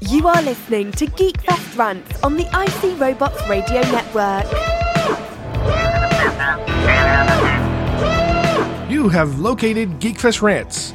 You are listening to Geekfest Rants on the IC Robots Radio Network. You have located Geekfest Rants,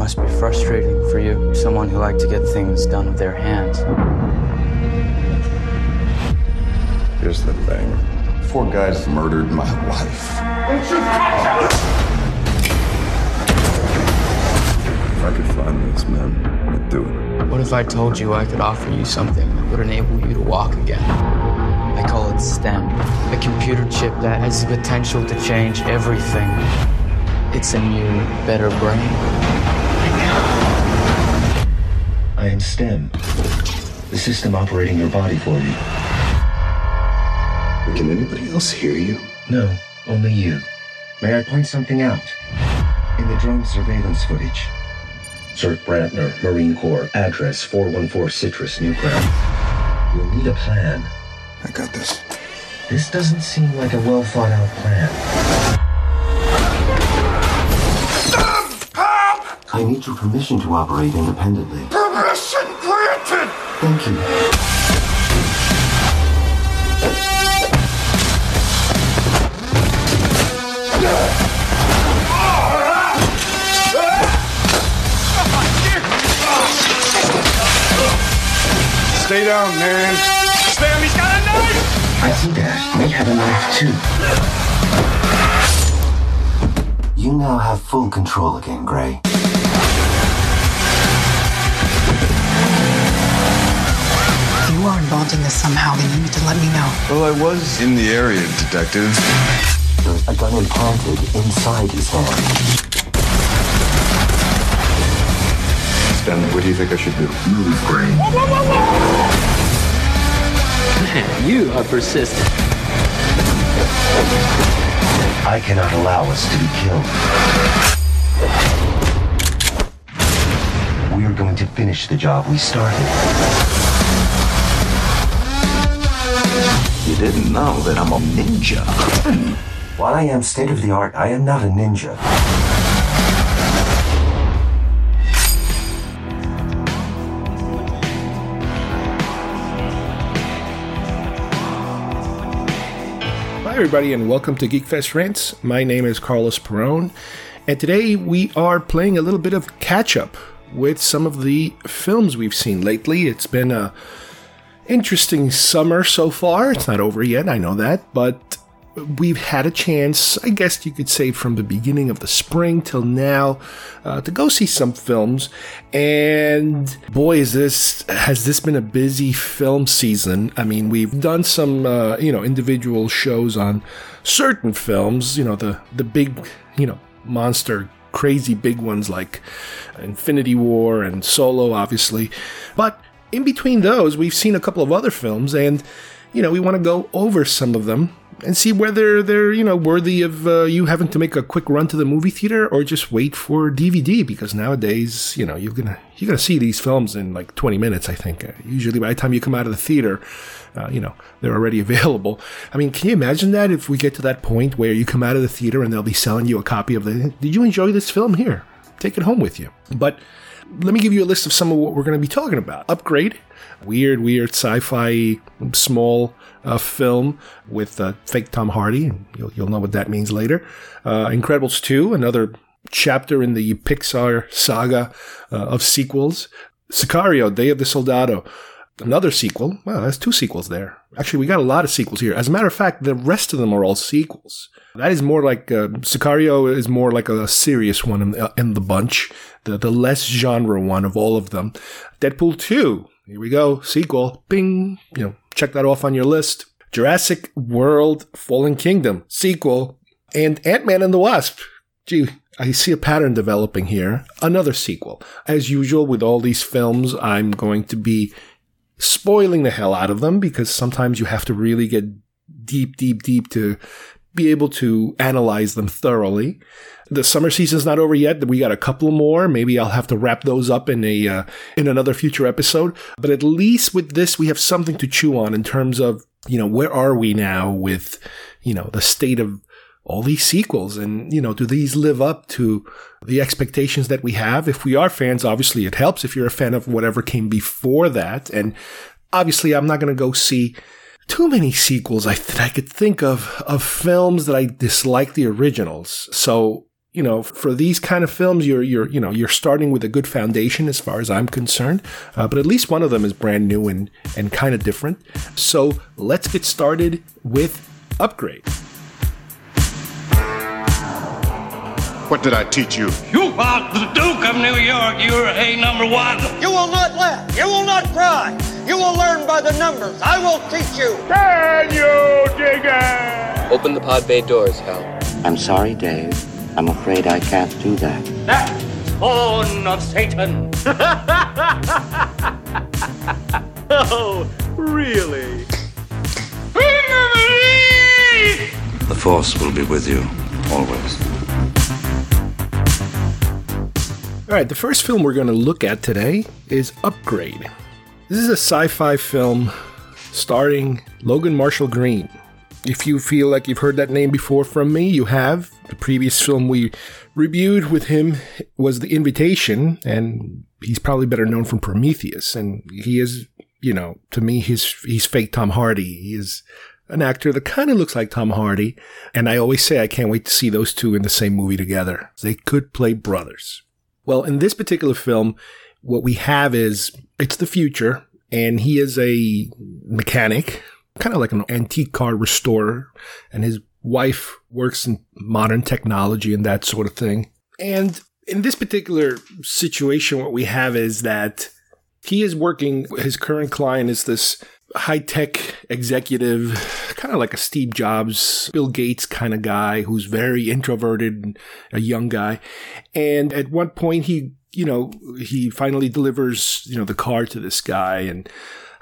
must be frustrating for you, someone who liked to get things done with their hands. Here's the thing. Four guys murdered my wife. If I could find those men, I'd do it. What if I told you I could offer you something that would enable you to walk again? I call it STEM, a computer chip that has the potential to change everything. It's a new, better brain. I am STEM, the system operating your body for you. Can anybody else hear you? No, only you. May I point something out? In the drone surveillance footage, Serk Brantner, Marine Corps, address 414 Citrus, Newground. You'll need a plan. I got this. This doesn't seem like a well thought out plan. I need your permission to operate independently. Permission granted! Thank you. Stay down, man. STEM, he's got a knife. I see that. We have a knife too. You now have full control again, Gray. You are involved in this somehow, then you need to let me know. Well, I was in the area, detective. There's a gun implanted inside his hand. Stanley, what do you think I should do? Move, Gray. You are persistent. I cannot allow us to be killed. We are going to finish the job we started. You didn't know that I'm a ninja. While I am state of the art, I am not a ninja. Hi, everybody, and welcome to Geekfest Rants. My name is Carlos Perone, and today we are playing a little bit of catch up with some of the films we've seen lately. It's been a interesting summer so far. It's not over yet, I know that, but we've had a chance, I guess you could say, from the beginning of the spring till now, uh, to go see some films. And boy, is this has this been a busy film season? I mean, we've done some, uh, you know, individual shows on certain films. You know, the the big, you know, monster. Crazy big ones like Infinity War and Solo, obviously. But in between those, we've seen a couple of other films, and you know, we want to go over some of them and see whether they're you know worthy of uh, you having to make a quick run to the movie theater or just wait for DVD because nowadays you know you're gonna you're gonna see these films in like 20 minutes I think. Usually by the time you come out of the theater uh, you know they're already available. I mean can you imagine that if we get to that point where you come out of the theater and they'll be selling you a copy of the did you enjoy this film? Here take it home with you. But let me give you a list of some of what we're going to be talking about. Upgrade, weird, weird sci-fi small uh, film with uh, fake Tom Hardy. You'll, you'll know what that means later. Uh, Incredibles 2, another chapter in the Pixar saga uh, of sequels. Sicario, Day of the Soldado, another sequel. Well, there's two sequels there. Actually, we got a lot of sequels here. As a matter of fact, the rest of them are all sequels. That is more like uh, Sicario is more like a serious one in the, in the bunch, the the less genre one of all of them. Deadpool two, here we go, sequel. Bing, you know, check that off on your list. Jurassic World: Fallen Kingdom sequel, and Ant Man and the Wasp. Gee, I see a pattern developing here. Another sequel. As usual with all these films, I'm going to be spoiling the hell out of them because sometimes you have to really get deep, deep, deep to be able to analyze them thoroughly. The summer season's not over yet. We got a couple more. Maybe I'll have to wrap those up in a uh, in another future episode. But at least with this, we have something to chew on in terms of you know where are we now with you know the state of all these sequels and you know do these live up to the expectations that we have? If we are fans obviously it helps if you're a fan of whatever came before that. And obviously i'm not going to go see too many sequels I, i could think of of films that i dislike the originals. So you know for these kind of films you're you're you know you're starting with a good foundation as far as i'm concerned. Uh, but at least one of them is brand new and and kind of different. So let's get started with upgrade What did I teach you? You are the Duke of New York. You're a number one. You will not laugh. You will not cry. You will learn by the numbers. I will teach you. Can you dig it? Open the pod bay doors, Hal. I'm sorry, Dave. I'm afraid I can't do that. That spawn of Satan. oh, really? The Force will be with you, always. All right, the first film we're going to look at today is Upgrade. This is a sci fi film starring Logan Marshall Green. If you feel like you've heard that name before from me, you have. The previous film we reviewed with him was The Invitation, and he's probably better known from Prometheus. And he is, you know, to me, he's, he's fake Tom Hardy. He is an actor that kind of looks like Tom Hardy. And I always say I can't wait to see those two in the same movie together. They could play brothers. Well, in this particular film, what we have is it's the future, and he is a mechanic, kind of like an antique car restorer, and his wife works in modern technology and that sort of thing. And in this particular situation, what we have is that he is working, his current client is this high tech executive, kind of like a Steve Jobs, Bill Gates kind of guy who's very introverted, a young guy. And at one point, he, you know, he finally delivers, you know, the car to this guy. And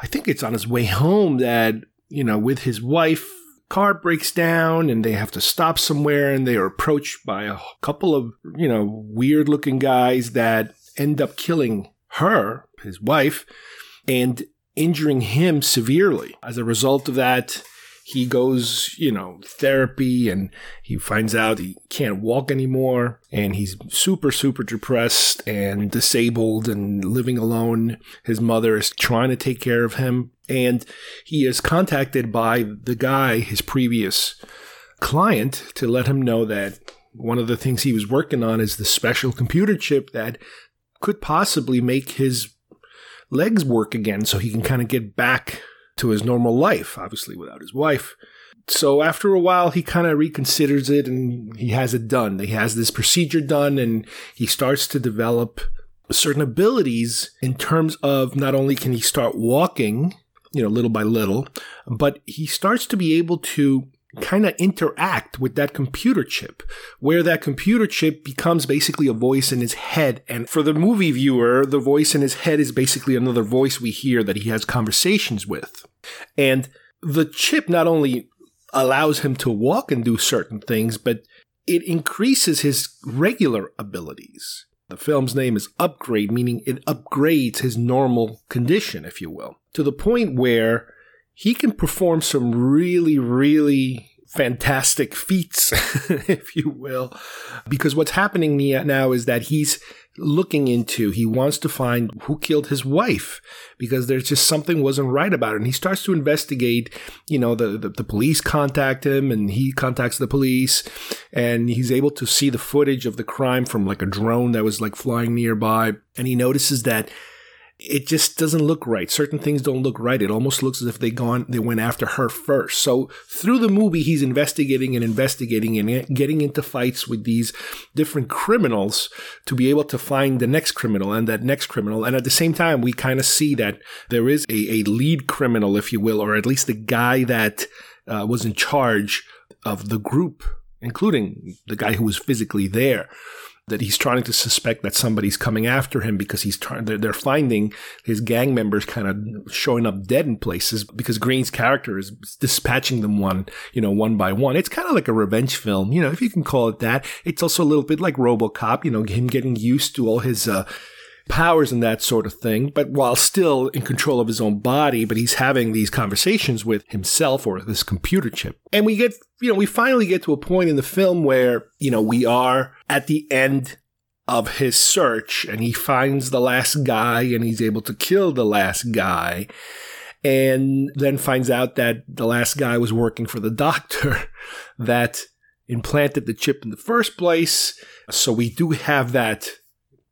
I think it's on his way home that, you know, with his wife, car breaks down and they have to stop somewhere and they are approached by a couple of, you know, weird looking guys that end up killing her, his wife. And injuring him severely. As a result of that, he goes, you know, therapy and he finds out he can't walk anymore and he's super, super depressed and disabled and living alone. His mother is trying to take care of him and he is contacted by the guy, his previous client, to let him know that one of the things he was working on is the special computer chip that could possibly make his legs work again so he can kind of get back to his normal life, obviously without his wife. So after a while, he kind of reconsiders it and he has it done. He has this procedure done and he starts to develop certain abilities in terms of not only can he start walking, you know, little by little, but he starts to be able to kind of interact with that computer chip, where that computer chip becomes basically a voice in his head. And for the movie viewer, the voice in his head is basically another voice we hear that he has conversations with. And the chip not only allows him to walk and do certain things, but it increases his regular abilities. The film's name is Upgrade, meaning it upgrades his normal condition, if you will, to the point where he can perform some really, really fantastic feats, if you will, because what's happening now is that he's looking into, he wants to find who killed his wife because there's just something wasn't right about it. And he starts to investigate, you know, the, the, the police contact him and he contacts the police and he's able to see the footage of the crime from like a drone that was like flying nearby. And he notices that it just doesn't look right. Certain things don't look right. It almost looks as if they gone they went after her first. So through the movie, he's investigating and investigating and getting into fights with these different criminals to be able to find the next criminal and that next criminal. And at the same time, we kind of see that there is a, a lead criminal, if you will, or at least the guy that uh, was in charge of the group including the guy who was physically there that he's trying to suspect that somebody's coming after him because he's trying they're, they're finding his gang members kind of showing up dead in places because Green's character is dispatching them one you know one by one. It's kind of like a revenge film you know if you can call it that. It's also a little bit like RoboCop you know him getting used to all his uh, powers and that sort of thing, but while still in control of his own body, but he's having these conversations with himself or this computer chip. And we get, you know, we finally get to a point in the film where, you know, we are at the end of his search and he finds the last guy and he's able to kill the last guy and then finds out that the last guy was working for the doctor that implanted the chip in the first place. So we do have that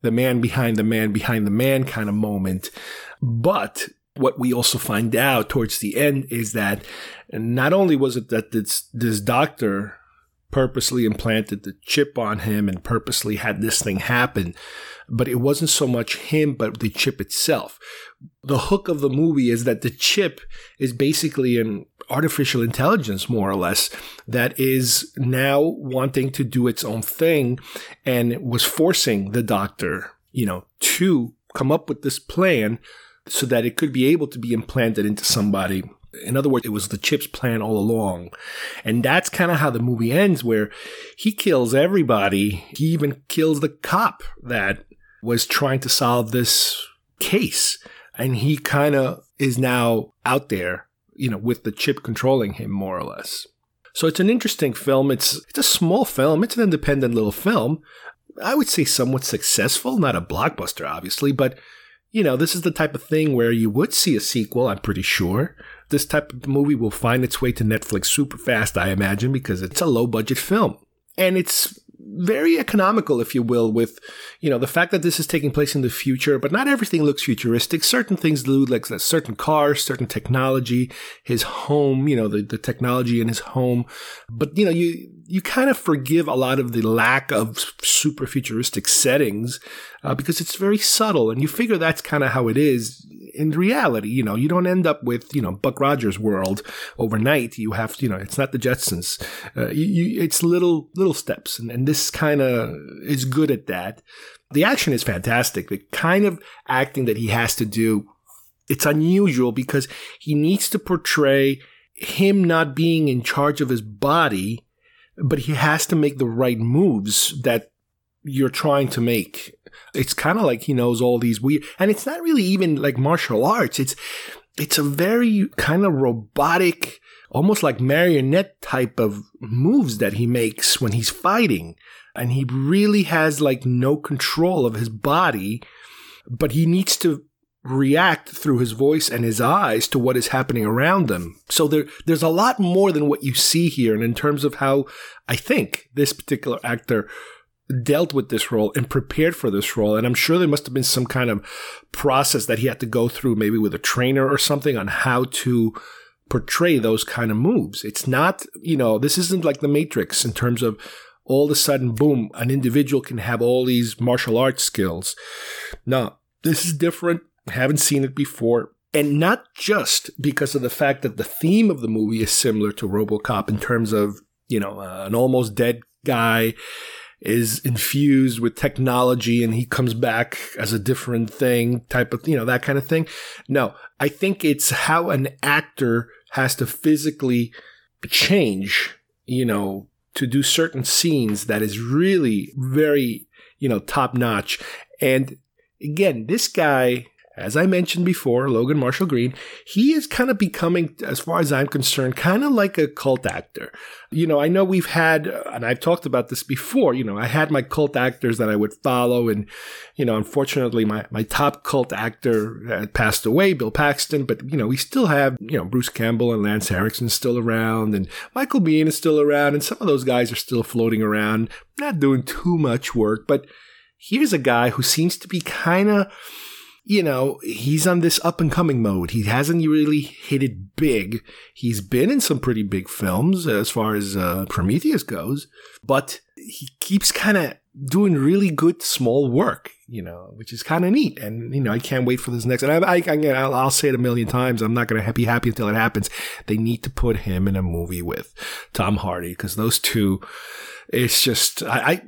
the man behind the man behind the man kind of moment. But what we also find out towards the end is that not only was it that this, this doctor purposely implanted the chip on him and purposely had this thing happen, but it wasn't so much him, but the chip itself. The hook of the movie is that the chip is basically an artificial intelligence, more or less, that is now wanting to do its own thing and was forcing the doctor, you know, to come up with this plan so that it could be able to be implanted into somebody. In other words, it was the chip's plan all along. And that's kind of how the movie ends, where he kills everybody. He even kills the cop that was trying to solve this case. And he kind of is now out there, you know, with the chip controlling him more or less. So it's an interesting film. It's it's a small film. It's an independent little film. I would say somewhat successful, not a blockbuster obviously, but you know, this is the type of thing where you would see a sequel, I'm pretty sure. This type of movie will find its way to Netflix super fast, I imagine, because it's a low budget film. And it's very economical, if you will, with, you know, the fact that this is taking place in the future, but not everything looks futuristic. Certain things do, like certain cars, certain technology, his home, you know, the, the technology in his home. But, you know, you, you kind of forgive a lot of the lack of super futuristic settings uh, because it's very subtle and you figure that's kind of how it is in reality, you know, you don't end up with, you know, Buck Rogers world overnight. You have, you know, it's not the Jetsons. Uh, you, you, it's little, little steps. And, and this kind of is good at that. The action is fantastic. The kind of acting that he has to do, it's unusual because he needs to portray him not being in charge of his body, but he has to make the right moves that you're trying to make it's kind of like he knows all these weird, and it's not really even like martial arts. It's, it's a very kind of robotic, almost like marionette type of moves that he makes when he's fighting. And he really has like no control of his body, but he needs to react through his voice and his eyes to what is happening around them. So there, there's a lot more than what you see here. And in terms of how I think this particular actor dealt with this role and prepared for this role. And I'm sure there must have been some kind of process that he had to go through, maybe with a trainer or something on how to portray those kind of moves. It's not, you know, this isn't like the Matrix in terms of all of a sudden, boom, an individual can have all these martial arts skills. No, this is different. Haven't seen it before. And not just because of the fact that the theme of the movie is similar to Robocop in terms of, you know, uh, an almost dead guy is infused with technology and he comes back as a different thing type of, you know, that kind of thing. No, I think it's how an actor has to physically change, you know, to do certain scenes that is really very, you know, top notch. And again, this guy as I mentioned before, Logan Marshall Green, he is kind of becoming, as far as I'm concerned, kind of like a cult actor. You know, I know we've had, and I've talked about this before, you know, I had my cult actors that I would follow. And, you know, unfortunately, my, my top cult actor passed away, Bill Paxton. But, you know, we still have, you know, Bruce Campbell and Lance Henriksen still around. And Michael Biehn is still around. And some of those guys are still floating around, not doing too much work. But here's a guy who seems to be kind of, you know, he's on this up and coming mode. He hasn't really hit it big. He's been in some pretty big films as far as uh, Prometheus goes, but he keeps kind of doing really good small work. you know, which is kind of neat. And, you know, I can't wait for this next. And I, I, will I'll say it a million times. I'm not going to be happy until it happens. They need to put him in a movie with Tom Hardy because those two, it's just, I,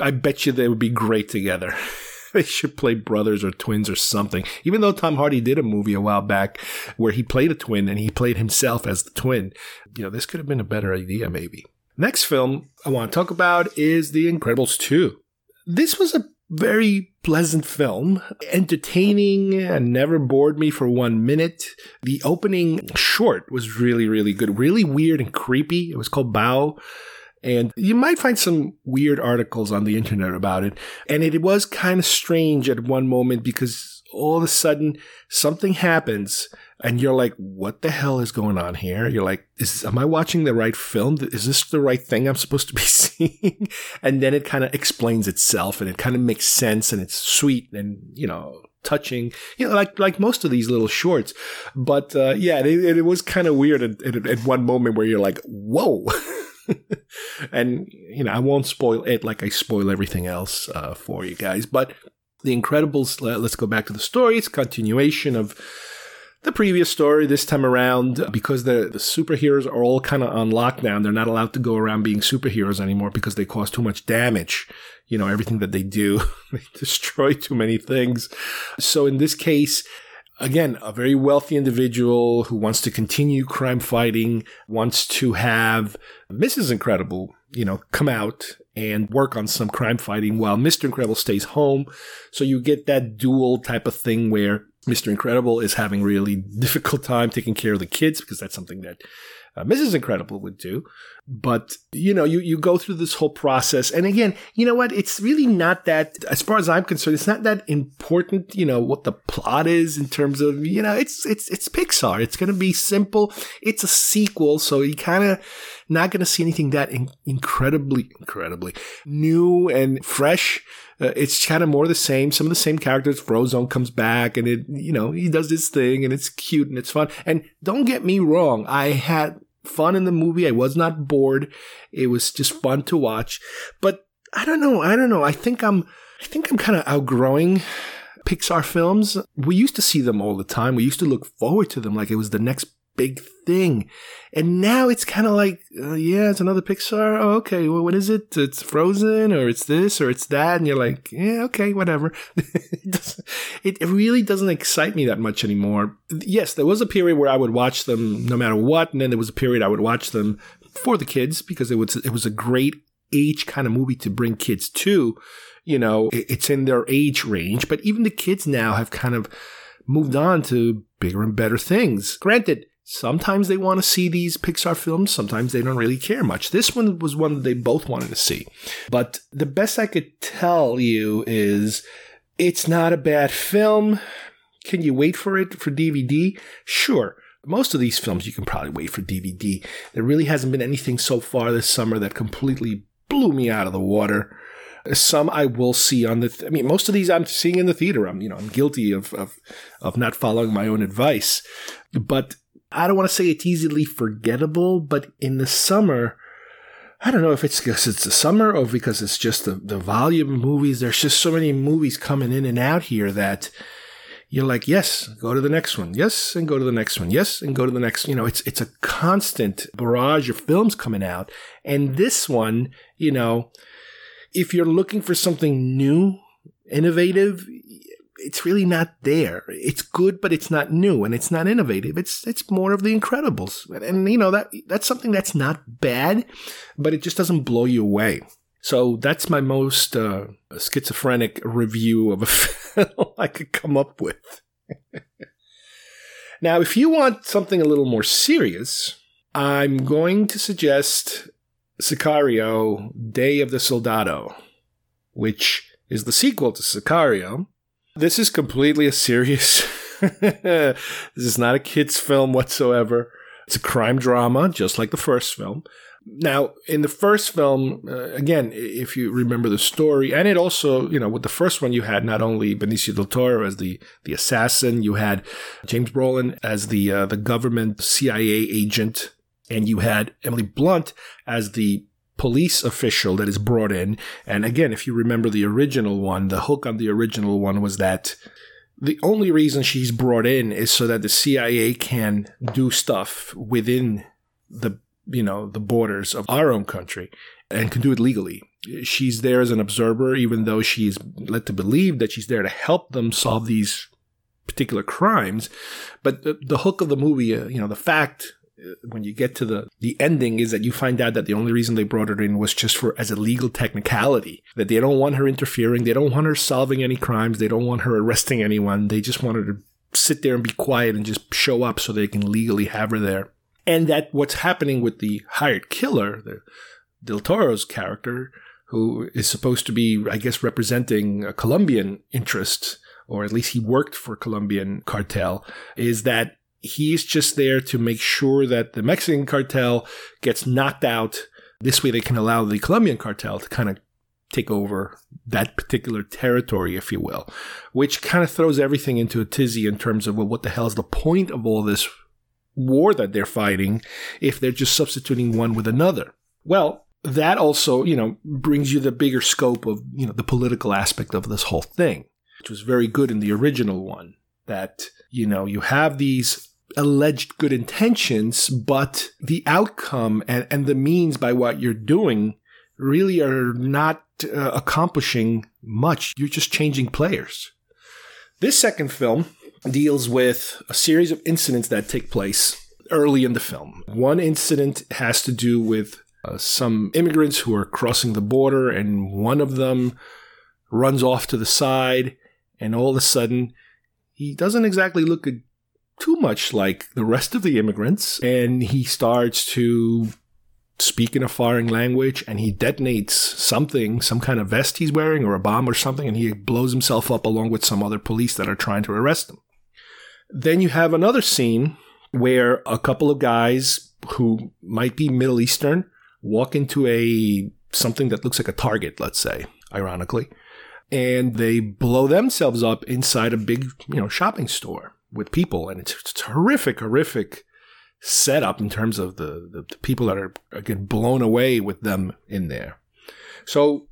I, I bet you they would be great together. they should play brothers or twins or something. Even though Tom Hardy did a movie a while back where he played a twin and he played himself as the twin, you know, this could have been a better idea, maybe. Next film I want to talk about is The Incredibles 2. This was a very pleasant film, entertaining and never bored me for one minute. The opening short was really, really good, really weird and creepy. It was called Bao. And you might find some weird articles on the internet about it. And it was kind of strange at one moment because all of a sudden something happens and you're like, what the hell is going on here? You're like, is, am I watching the right film? Is this the right thing I'm supposed to be seeing? and then it kind of explains itself and it kind of makes sense and it's sweet and, you know, touching, you know, like, like most of these little shorts. But, uh, yeah, it, it was kind of weird at, at, at one moment where you're like, whoa. and you know, I won't spoil it like I spoil everything else uh, for you guys. But The Incredibles. Let's go back to the story. It's continuation of the previous story this time around because the, the superheroes are all kind of on lockdown. They're not allowed to go around being superheroes anymore because they cause too much damage. You know, everything that they do, they destroy too many things. So in this case, again, a very wealthy individual who wants to continue crime fighting, wants to have Mrs. Incredible, you know, come out and work on some crime fighting while Mr. Incredible stays home. So you get that dual type of thing where Mr. Incredible is having really difficult time taking care of the kids because that's something that uh, Mrs. Incredible would do. But, you know, you, you go through this whole process. And again, you know what? It's really not that, as far as I'm concerned, it's not that important, you know, what the plot is in terms of, you know, it's, it's, it's Pixar. It's going to be simple. It's a sequel. So you kind of not going to see anything that in- incredibly, incredibly new and fresh. Uh, it's kind of more the same. Some of the same characters. Frozone comes back and it, you know, he does his thing and it's cute and it's fun. And don't get me wrong. I had fun in the movie. I was not bored. It was just fun to watch. But I don't know. I don't know. I think I'm, I think I'm kind of outgrowing Pixar films. We used to see them all the time. We used to look forward to them like it was the next big thing. And now it's kind of like, uh, yeah, it's another Pixar. Oh, okay. Well, what is it? It's Frozen or it's this or it's that. And you're like, yeah, okay, whatever. it, it really doesn't excite me that much anymore. Yes, there was a period where I would watch them no matter what. And then there was a period I would watch them for the kids because it was, it was a great age kind of movie to bring kids to. You know, it's in their age range, but even the kids now have kind of moved on to bigger and better things. Granted, Sometimes they want to see these Pixar films, sometimes they don't really care much. This one was one that they both wanted to see. But the best I could tell you is it's not a bad film. Can you wait for it for DVD? Sure. Most of these films you can probably wait for DVD. There really hasn't been anything so far this summer that completely blew me out of the water. Some I will see on the. Th- I mean, most of these I'm seeing in the theater. I'm, you know, I'm guilty of of of not following my own advice, but I don't want to say it's easily forgettable, but in the summer, I don't know if it's because it's the summer or because it's just the, the volume of movies. There's just so many movies coming in and out here that you're like, yes, go to the next one. Yes, and go to the next one. Yes, and go to the next. You know, it's it's a constant barrage of films coming out. And this one, you know, if you're looking for something new, innovative, it's really not there. It's good, but it's not new and it's not innovative. It's it's more of the Incredibles, and, and you know that that's something that's not bad, but it just doesn't blow you away. So that's my most uh, schizophrenic review of a film I could come up with. now, if you want something a little more serious, I'm going to suggest Sicario: Day of the Soldado, which is the sequel to Sicario this is completely a serious. this is not a kid's film whatsoever. It's a crime drama, just like the first film. Now, in the first film, uh, again, if you remember the story, and it also, you know, with the first one, you had not only Benicio del Toro as the the assassin, you had James Brolin as the uh, the government CIA agent, and you had Emily Blunt as the police official that is brought in. And again, if you remember the original one, the hook on the original one was that the only reason she's brought in is so that the CIA can do stuff within the you know the borders of our own country and can do it legally. She's there as an observer, even though she's led to believe that she's there to help them solve these particular crimes. But the, the hook of the movie, uh, you know, the fact Uh, when you get to the the ending is that you find out that the only reason they brought her in was just for as a legal technicality that they don't want her interfering they don't want her solving any crimes they don't want her arresting anyone they just want her to sit there and be quiet and just show up so they can legally have her there. And that what's happening with the hired killer the del toro's character who is supposed to be i guess representing a colombian interest or at least he worked for colombian cartel is that he's just there to make sure that the Mexican cartel gets knocked out. This way, they can allow the Colombian cartel to kind of take over that particular territory, if you will, which kind of throws everything into a tizzy in terms of, well, what the hell is the point of all this war that they're fighting if they're just substituting one with another? Well, that also, you know, brings you the bigger scope of, you know, the political aspect of this whole thing, which was very good in the original one. That, you know, you have these alleged good intentions, but the outcome and, and the means by what you're doing really are not uh, accomplishing much. You're just changing players. This second film deals with a series of incidents that take place early in the film. One incident has to do with uh, some immigrants who are crossing the border, and one of them runs off to the side, and all of a sudden, he doesn't exactly look too much like the rest of the immigrants, and he starts to speak in a foreign language and he detonates something, some kind of vest he's wearing or a bomb or something, and he blows himself up along with some other police that are trying to arrest him. Then you have another scene where a couple of guys who might be Middle Eastern walk into a something that looks like a target, let's say, ironically, and they blow themselves up inside a big, you know, shopping store with people, and it's, it's horrific, horrific setup in terms of the, the, the people that are, get blown away with them in there. So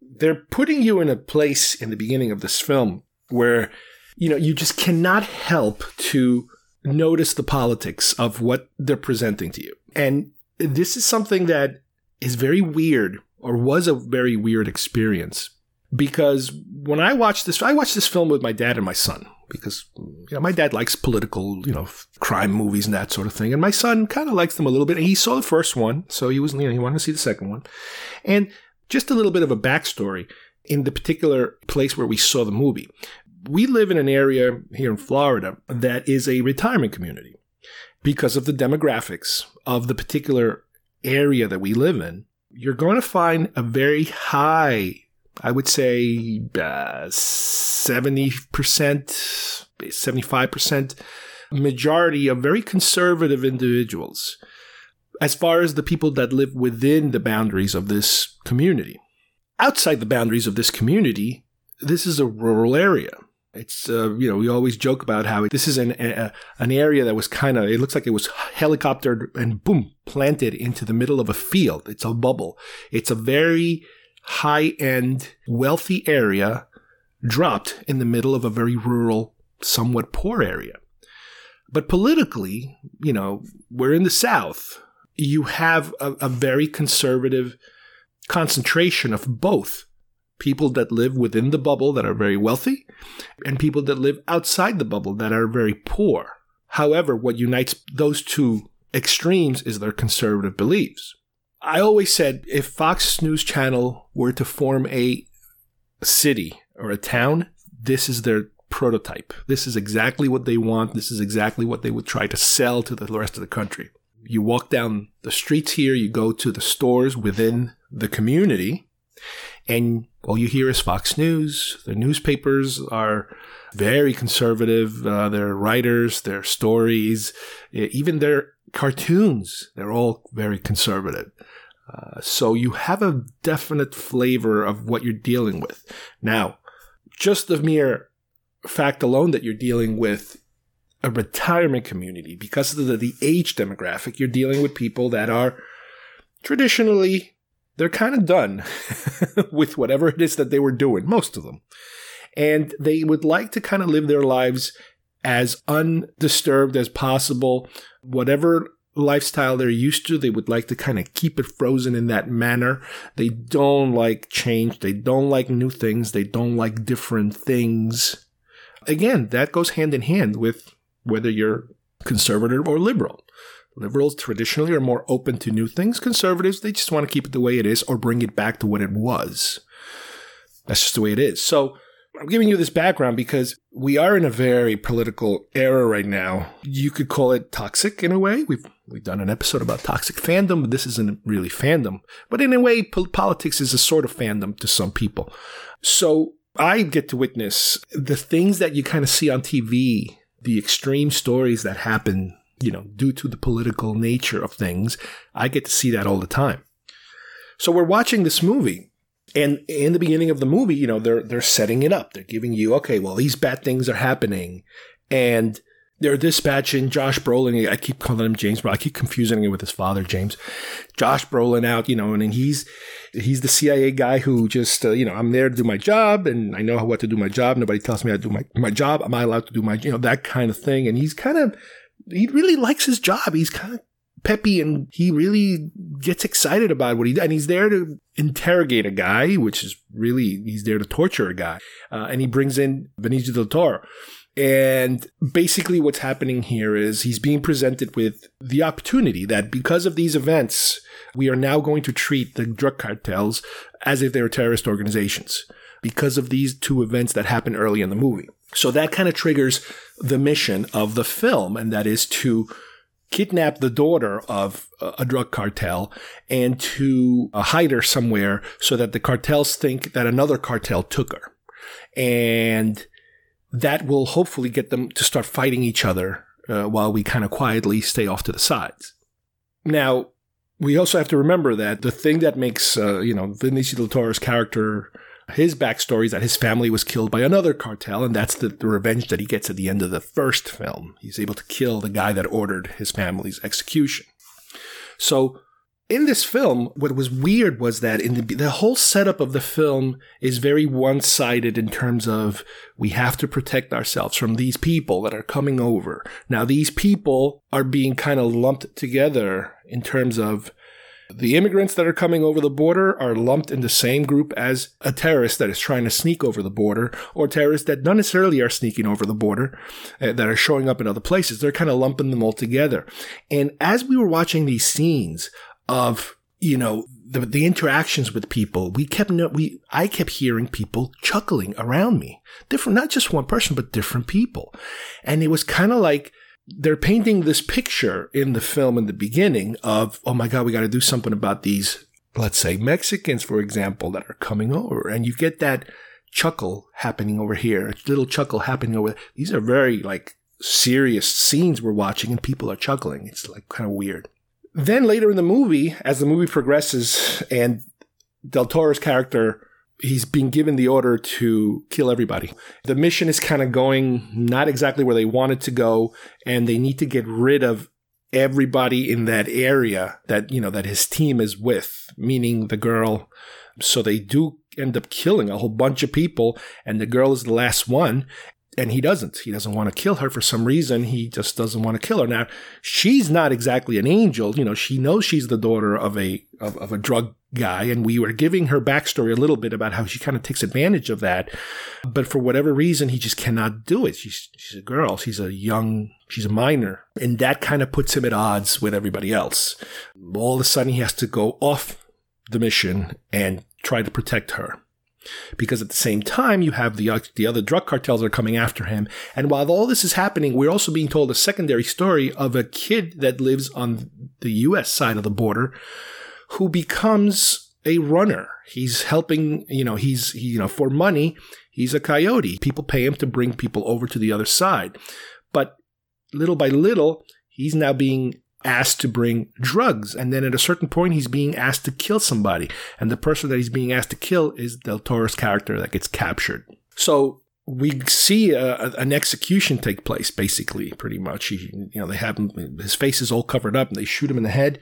they're putting you in a place in the beginning of this film where you know you just cannot help to notice the politics of what they're presenting to you. And this is something that is very weird or was a very weird experience because when I watched this I watched this film with my dad and my son because you know, my dad likes political, you know, crime movies and that sort of thing. And my son kind of likes them a little bit. And he saw the first one, so he was, you know, he wanted to see the second one. And just a little bit of a backstory in the particular place where we saw the movie. We live in an area here in Florida that is a retirement community because of the demographics of the particular area that we live in. You're going to find a very high I would say uh, 70%, 75% majority of very conservative individuals as far as the people that live within the boundaries of this community. Outside the boundaries of this community, this is a rural area. It's, uh, you know, we always joke about how this is an, a, an area that was kind of, it looks like it was helicoptered and boom, planted into the middle of a field. It's a bubble. It's a very high end, wealthy area dropped in the middle of a very rural, somewhat poor area. But politically, you know, we're in the South. You have a, a very conservative concentration of both people that live within the bubble that are very wealthy and people that live outside the bubble that are very poor. However, what unites those two extremes is their conservative beliefs. I always said if Fox News Channel were to form a city or a town, this is their prototype. This is exactly what they want. This is exactly what they would try to sell to the rest of the country. You walk down the streets here, you go to the stores within the community, and all you hear is Fox News. The newspapers are very conservative. Uh, their writers, their stories, even their cartoons, they're all very conservative. Uh, so you have a definite flavor of what you're dealing with. Now, just the mere fact alone that you're dealing with a retirement community, because of the, the age demographic, you're dealing with people that are traditionally they're kind of done with whatever it is that they were doing, most of them. And they would like to kind of live their lives as undisturbed as possible. Whatever lifestyle they're used to, they would like to kind of keep it frozen in that manner. They don't like change. They don't like new things. They don't like different things. Again, that goes hand in hand with whether you're conservative or liberal. Liberals traditionally are more open to new things. Conservatives, they just want to keep it the way it is or bring it back to what it was. That's just the way it is. So I'm giving you this background because we are in a very political era right now. You could call it toxic in a way. We've we've done an episode about toxic fandom, but this isn't really fandom. But in a way, po- politics is a sort of fandom to some people. So I get to witness the things that you kind of see on TV, the extreme stories that happen, you know, due to the political nature of things. I get to see that all the time. So we're watching this movie and in the beginning of the movie, you know, they're they're setting it up. They're giving you, okay, well, these bad things are happening, and they're dispatching Josh Brolin. I keep calling him James, but I keep confusing it with his father, James. Josh Brolin out, you know, and he's he's the CIA guy who just, uh, you know, I'm there to do my job, and I know what to do my job. Nobody tells me to do my my job. Am I allowed to do my, you know, that kind of thing? And he's kind of he really likes his job. He's kind of peppy and he really gets excited about what he does. And he's there to interrogate a guy, which is really, he's there to torture a guy. Uh, and he brings in Benicio del Toro. And basically, what's happening here is he's being presented with the opportunity that because of these events, we are now going to treat the drug cartels as if they were terrorist organizations because of these two events that happen early in the movie. So that kind of triggers the mission of the film, and that is to kidnap the daughter of a drug cartel and to uh, hide her somewhere so that the cartels think that another cartel took her. And that will hopefully get them to start fighting each other uh, while we kind of quietly stay off to the sides. Now, we also have to remember that the thing that makes, uh, you know, Benicio del Toro's character his backstory is that his family was killed by another cartel, and that's the, the, revenge that he gets at the end of the first film. He's able to kill the guy that ordered his family's execution. So, in this film, what was weird was that in the, the whole setup of the film is very one sided in terms of we have to protect ourselves from these people that are coming over. Now, these people are being kind of lumped together in terms of the immigrants that are coming over the border are lumped in the same group as a terrorist that is trying to sneak over the border, or terrorists that not necessarily are sneaking over the border, uh, that are showing up in other places. They're kind of lumping them all together. And as we were watching these scenes of, you know, the, the interactions with people, we kept, we, I kept hearing people chuckling around me. Different, not just one person, but different people. And it was kind of like, they're painting this picture in the film in the beginning of, oh my God, we got to do something about these, let's say Mexicans, for example, that are coming over. And you get that chuckle happening over here, a little chuckle happening over. there. These are very like serious scenes we're watching and people are chuckling. It's like kind of weird. Then later in the movie, as the movie progresses and Del Toro's character he's been given the order to kill everybody. The mission is kind of going not exactly where they want it to go, and they need to get rid of everybody in that area that, you know, that his team is with, meaning the girl. So they do end up killing a whole bunch of people, and the girl is the last one. And he doesn't. He doesn't want to kill her for some reason. He just doesn't want to kill her. Now, she's not exactly an angel. You know, she knows she's the daughter of a of, of a drug guy, and we were giving her backstory a little bit about how she kind of takes advantage of that. But for whatever reason, he just cannot do it. She's she's a girl. She's a young. She's a minor, and that kind of puts him at odds with everybody else. All of a sudden, he has to go off the mission and try to protect her. Because at the same time, you have the, uh, the other drug cartels are coming after him. And while all this is happening, we're also being told a secondary story of a kid that lives on the US side of the border who becomes a runner. He's helping, you know, he's, he, you know, for money, he's a coyote. People pay him to bring people over to the other side. But little by little, he's now being asked to bring drugs. And then at a certain point, he's being asked to kill somebody. And the person that he's being asked to kill is Del Toro's character that gets captured. So we see a, an execution take place, basically, pretty much. He, you know, they have him, his face is all covered up and they shoot him in the head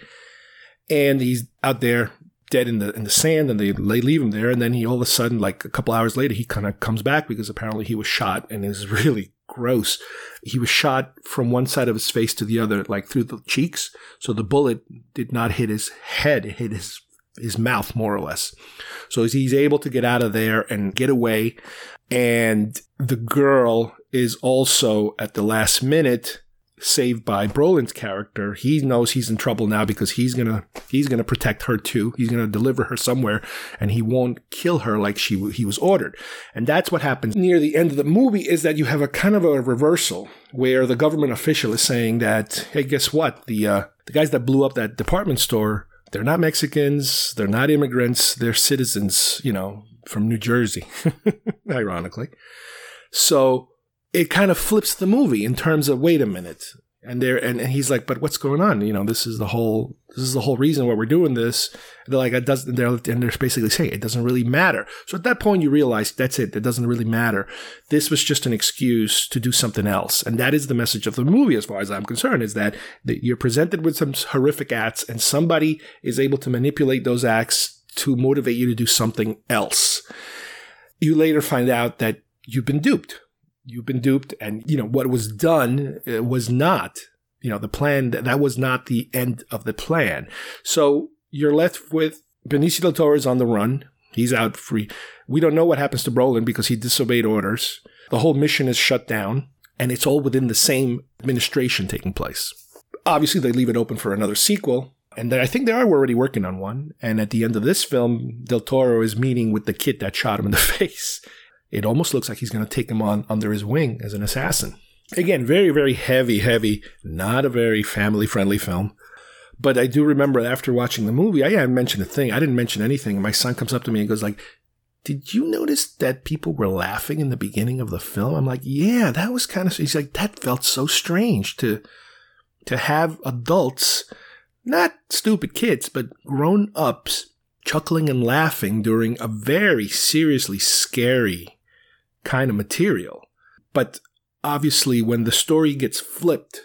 and he's out there dead in the in the sand and they, they leave him there and then he all of a sudden like a couple hours later he kind of comes back because apparently he was shot and is really gross. He was shot from one side of his face to the other like through the cheeks. So the bullet did not hit his head it hit his his mouth more or less. So he's able to get out of there and get away. And the girl is also at the last minute saved by Brolin's character. He knows he's in trouble now because he's gonna he's gonna protect her too. He's gonna deliver her somewhere, and he won't kill her like she he was ordered. And that's what happens near the end of the movie is that you have a kind of a reversal where the government official is saying that hey, guess what? The uh, the guys that blew up that department store. They're not Mexicans. They're not immigrants. They're citizens, you know, from New Jersey, ironically. So it kind of flips the movie in terms of wait a minute. And there and, and he's like but what's going on? You know this is the whole this is the whole reason why we're doing this. And they're like it doesn't they're and they're basically saying it doesn't really matter. So at that point you realize that's it. It doesn't really matter. This was just an excuse to do something else. And that is the message of the movie as far as i'm concerned is that, that you're presented with some horrific acts and somebody is able to manipulate those acts to motivate you to do something else. You later find out that you've been duped you've been duped and you know what was done uh, was not you know the plan that was not the end of the plan. So you're left with benicio del toro is on the run. He's out free. We don't know what happens to brolin because he disobeyed orders. The whole mission is shut down and it's all within the same administration taking place. Obviously they leave it open for another sequel and I think they are already working on one. And at the end of this film, Del Toro is meeting with the kid that shot him in the face it almost looks like he's going to take him on under his wing as an assassin. Again, very, very heavy, heavy, not a very family friendly film. But I do remember after watching the movie, I hadn't mentioned a thing. I didn't mention anything. My son comes up to me and goes like, did you notice that people were laughing in the beginning of the film? I'm like, yeah, that was kind of, he's like, that felt so strange to, to have adults, not stupid kids, but grown ups chuckling and laughing during a very seriously scary kind of material. But obviously, when the story gets flipped,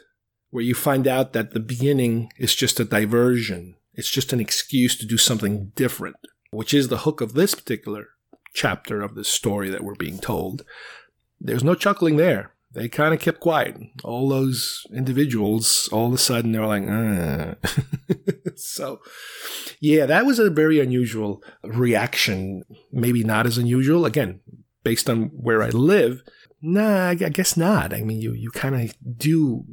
where you find out that the beginning is just a diversion, it's just an excuse to do something different, which is the hook of this particular chapter of the story that we're being told. There's no chuckling there. They kind of kept quiet. All those individuals, all of a sudden, they're like, uh. so, yeah, that was a very unusual reaction. Maybe not as unusual. Again, based on where I live, nah, I guess not. I mean, you, you kind of do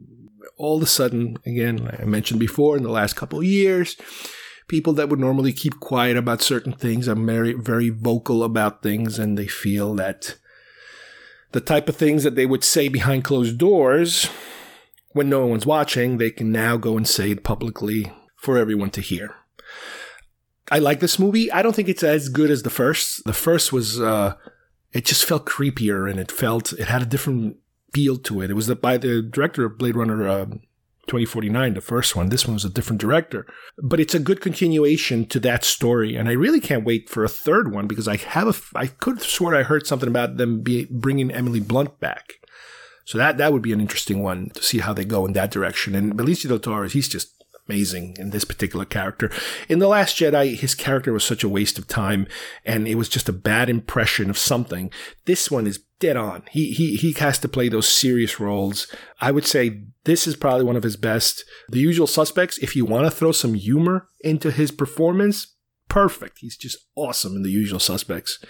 all of a sudden, again, I mentioned before, in the last couple of years, people that would normally keep quiet about certain things are very, very vocal about things and they feel that the type of things that they would say behind closed doors when no one's watching, they can now go and say it publicly for everyone to hear. I like this movie. I don't think it's as good as the first. The first was uh, it just felt creepier and it felt it had a different feel to it. It was the, by the director of Blade Runner uh, 2049, the first one. This one was a different director, but it's a good continuation to that story. And I really can't wait for a third one because I have a I could have sworn I heard something about them be, bringing Emily Blunt back. So that that would be an interesting one to see how they go in that direction. And Benicio del Toro, he's just amazing in this particular character. In The Last Jedi, his character was such a waste of time and it was just a bad impression of something. This one is dead on. He, he, he has to play those serious roles. I would say this is probably one of his best. The usual suspects, if you want to throw some humor into his performance, perfect. He's just awesome in the usual suspects.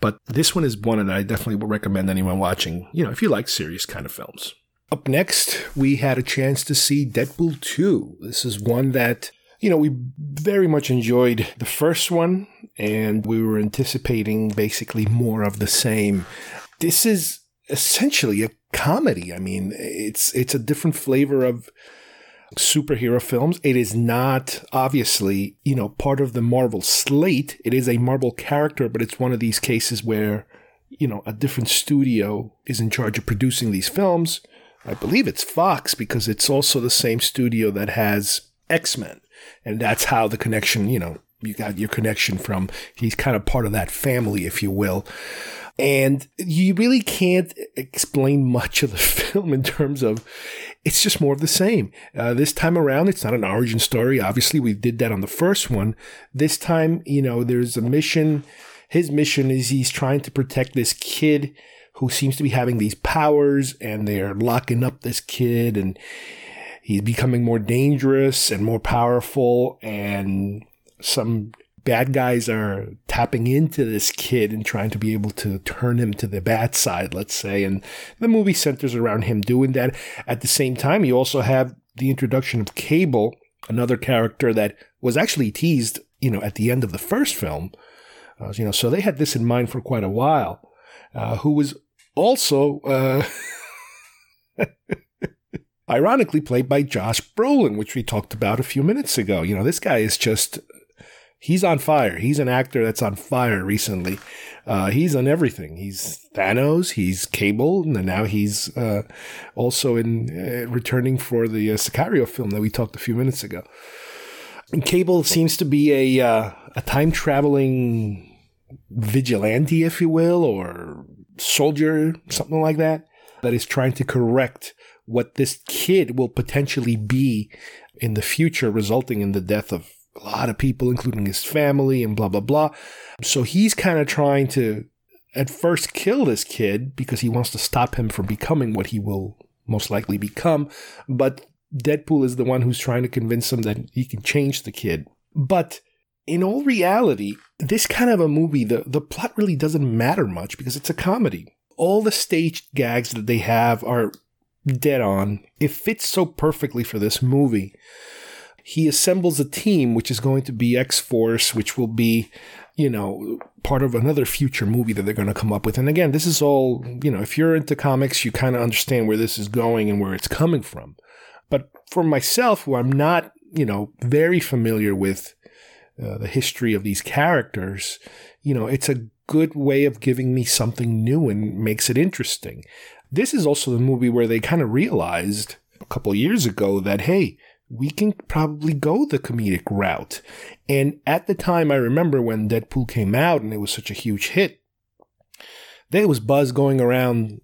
But this one is one that I definitely would recommend anyone watching, you know, if you like serious kind of films. Up next, we had a chance to see Deadpool 2. This is one that, you know, we very much enjoyed the first one, and we were anticipating basically more of the same. This is essentially a comedy. I mean, it's it's a different flavor of superhero films. It is not obviously, you know, part of the Marvel slate. It is a Marvel character, but it's one of these cases where, you know, a different studio is in charge of producing these films I believe it's Fox because it's also the same studio that has X Men. And that's how the connection, you know, you got your connection from. He's kind of part of that family, if you will. And you really can't explain much of the film in terms of it's just more of the same. Uh, this time around, it's not an origin story. Obviously, we did that on the first one. This time, you know, there's a mission. His mission is he's trying to protect this kid who seems to be having these powers and they're locking up this kid and he's becoming more dangerous and more powerful and some bad guys are tapping into this kid and trying to be able to turn him to the bad side, let's say. And the movie centers around him doing that. At the same time, you also have the introduction of Cable, another character that was actually teased, you know, at the end of the first film. Uh, you know, so they had this in mind for quite a while. Uh, who was also, uh, ironically, played by Josh Brolin, which we talked about a few minutes ago. You know, this guy is just he's on fire. He's an actor that's on fire recently. Uh, he's on everything. He's Thanos. He's Cable, and now he's uh, also in uh, returning for the uh, Sicario film that we talked a few minutes ago. And Cable seems to be a uh, a time traveling vigilante, if you will, or soldier, something like that, that is trying to correct what this kid will potentially be in the future, resulting in the death of a lot of people, including his family and blah, blah, blah. So he's kind of trying to at first kill this kid because he wants to stop him from becoming what he will most likely become. But Deadpool is the one who's trying to convince him that he can change the kid. But in all reality, this kind of a movie, the, the plot really doesn't matter much because it's a comedy. All the staged gags that they have are dead on. It fits so perfectly for this movie he assembles a team which is going to be X Force, which will be, you know, part of another future movie that they're going to come up with. And again, this is all, you know, if you're into comics, you kind of understand where this is going and where it's coming from. But for myself, who I'm not, you know, very familiar with uh, the history of these characters, you know, it's a good way of giving me something new and makes it interesting. This is also the movie where they kind of realized a couple years ago that, hey, we can probably go the comedic route. And at the time, I remember when Deadpool came out and it was such a huge hit, there was buzz going around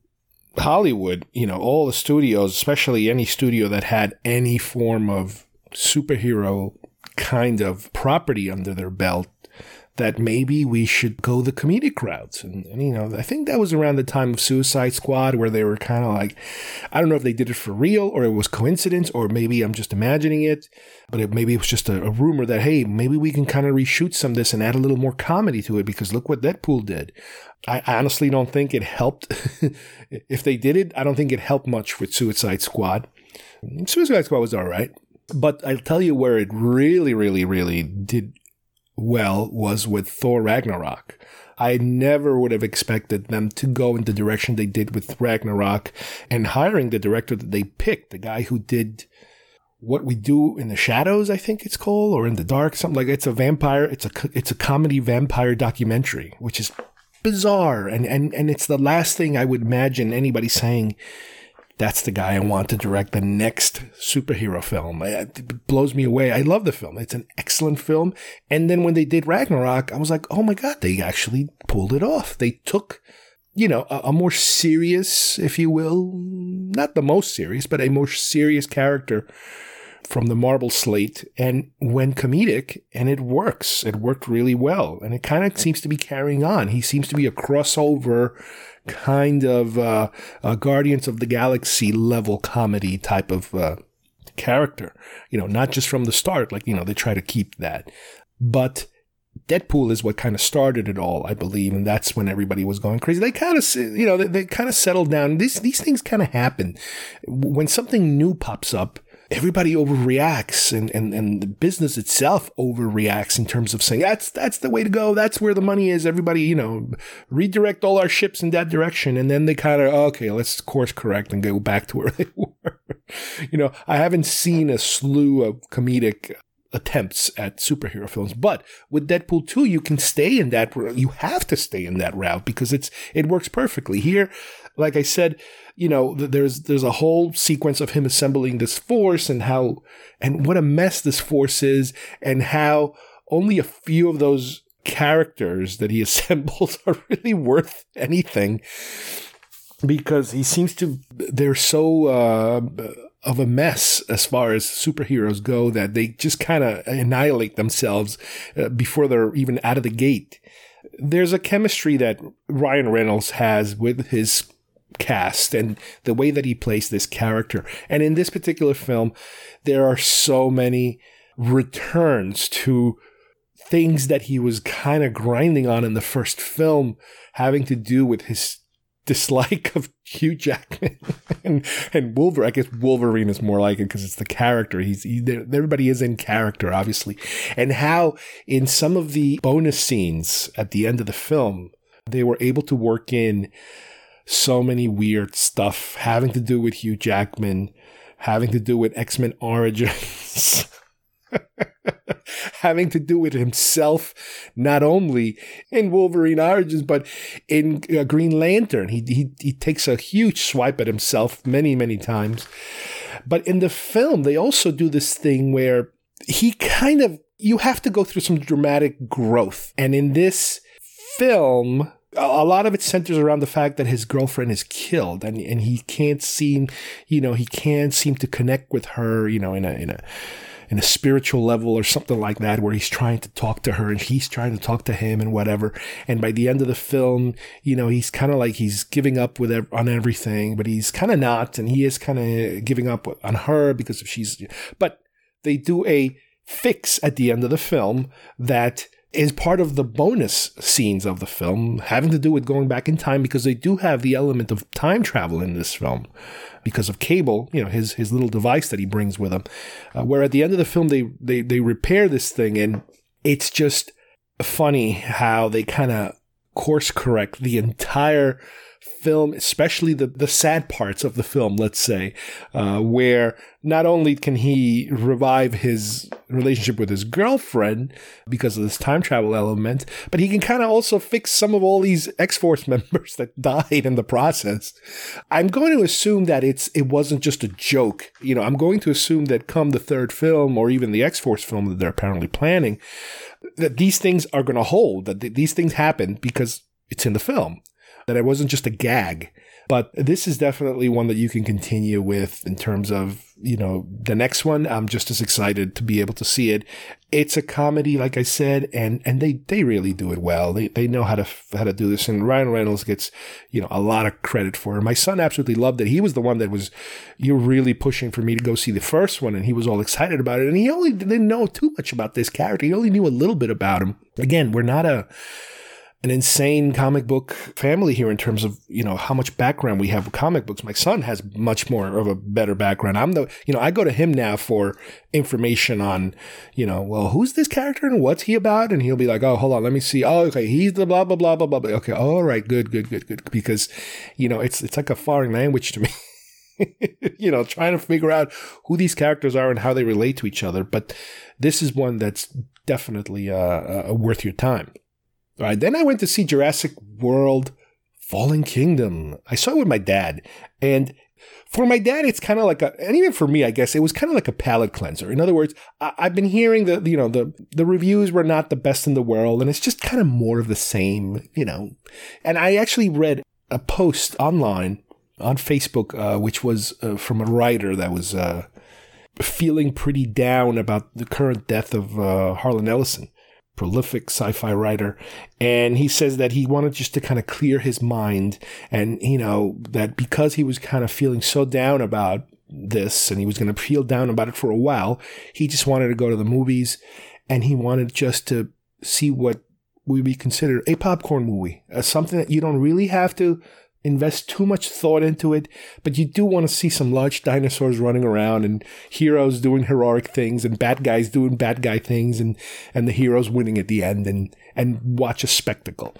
Hollywood, you know, all the studios, especially any studio that had any form of superhero kind of property under their belt that maybe we should go the comedic routes. And, and, you know, I think that was around the time of Suicide Squad where they were kind of like, I don't know if they did it for real or it was coincidence or maybe I'm just imagining it, but it, maybe it was just a, a rumor that, hey, maybe we can kind of reshoot some of this and add a little more comedy to it because look what Deadpool did. I honestly don't think it helped. if they did it, I don't think it helped much with Suicide Squad. Suicide Squad was all right. But I'll tell you where it really, really, really did well was with Thor Ragnarok. I never would have expected them to go in the direction they did with Ragnarok and hiring the director that they picked, the guy who did what we do in the shadows, I think it's called, or in the dark, something like it's a vampire. It's a it's a comedy vampire documentary, which is bizarre, and and and it's the last thing I would imagine anybody saying that's the guy I want to direct the next superhero film. It blows me away. I love the film. It's an excellent film. And then when they did Ragnarok, I was like, oh my God, they actually pulled it off. They took, you know, a, a more serious, if you will, not the most serious, but a more serious character from the Marvel slate and when comedic and it works. It worked really well. And it kind of seems to be carrying on. He seems to be a crossover kind of uh, Guardians of the Galaxy level comedy type of uh, character. You know, not just from the start, like, you know, they try to keep that. But Deadpool is what kind of started it all, I believe, and that's when everybody was going crazy. They kind of, you know, they, they kind of settled down. These these things kind of happen when something new pops up everybody overreacts and, and, and the business itself overreacts in terms of saying that's that's the way to go. That's where the money is. Everybody you know redirect all our ships in that direction. And then they kind of okay let's course correct and go back to where they were. You know i haven't seen a slew of comedic attempts at superhero films. But with Deadpool 2, you can stay in that, you have to stay in that route because it's, it works perfectly. Here, like I said, you know, there's there's a whole sequence of him assembling this force and how and what a mess this force is and how only a few of those characters that he assembles are really worth anything because he seems to they're so uh, of a mess as far as superheroes go that they just kind of annihilate themselves uh, before they're even out of the gate. There's a chemistry that Ryan Reynolds has with his cast and the way that he plays this character. And in this particular film, there are so many returns to things that he was kind of grinding on in the first film having to do with his dislike of Hugh Jackman and, and Wolverine. I guess Wolverine is more like it because it's the character. He's he, everybody is in character, obviously, and how in some of the bonus scenes at the end of the film they were able to work in so many weird stuff having to do with Hugh Jackman, having to do with X Men Origins. having to do with himself, not only in Wolverine Origins, but in uh, Green Lantern. He, he, he takes a huge swipe at himself many, many times. But in the film, they also do this thing where he kind of, you have to go through some dramatic growth. And in this film, a lot of it centers around the fact that his girlfriend is killed and, and he can't seem, you know, he can't seem to connect with her, you know, in a, in a, in a spiritual level or something like that, where he's trying to talk to her and he's trying to talk to him and whatever. And by the end of the film, you know, he's kind of like he's giving up with on everything, but he's kind of not, and he is kind of giving up on her because of she's. But they do a fix at the end of the film that is part of the bonus scenes of the film, having to do with going back in time because they do have the element of time travel in this film because of Cable, you know, his his little device that he brings with him. Uh, where at the end of the film, they they they repair this thing, and it's just funny how they kind of course correct the entire film, especially the, the sad parts of the film, let's say, uh, where not only can he revive his relationship with his girlfriend because of this time travel element, but he can kind of also fix some of all these X Force members that died in the process. I'm going to assume that it's it wasn't just a joke. You know, I'm going to assume that come the third film or even the X Force film that they're apparently planning, that these things are going to hold, that th- these things happen because it's in the film that it wasn't just a gag. But this is definitely one that you can continue with in terms of, you know, the next one. I'm just as excited to be able to see it. It's a comedy, like I said, and, and they, they really do it well. They, they know how to, how to do this. And Ryan Reynolds gets, you know, a lot of credit for it. My son absolutely loved it. He was the one that was, you're really pushing for me to go see the first one. And he was all excited about it. And he only didn't know too much about this character. He only knew a little bit about him. Again, we're not a, an insane comic book family here in terms of you know how much background we have with comic books. My son has much more of a better background. I'm the you know I go to him now for information on you know well who's this character and what's he about and he'll be like oh hold on let me see oh okay he's the blah blah blah blah blah okay all right good good good good because you know it's it's like a foreign language to me. you know, trying to figure out who these characters are and how they relate to each other. But this is one that's definitely uh, uh, worth your time. All right, then I went to see Jurassic World Fallen Kingdom. I saw it with my dad. And for my dad, it's kind of like a, and even for me, I guess it was kind of like a palate cleanser. In other words, I, have been hearing the, you know, the, the reviews were not the best in the world, and it's just kind of more of the same, you know. And I actually read a post online on Facebook, uh, which was uh, from a writer that was uh, feeling pretty down about the current death of uh, Harlan Ellison prolific sci-fi writer and he says that he wanted just to kind of clear his mind and you know that because he was kind of feeling so down about this and he was going to feel down about it for a while he just wanted to go to the movies and he wanted just to see what would be considered a popcorn movie uh, something that you don't really have to invest too much thought into it, but you do want to see some large dinosaurs running around and heroes doing heroic things and bad guys doing bad guy things and, and the heroes winning at the end and, and watch a spectacle.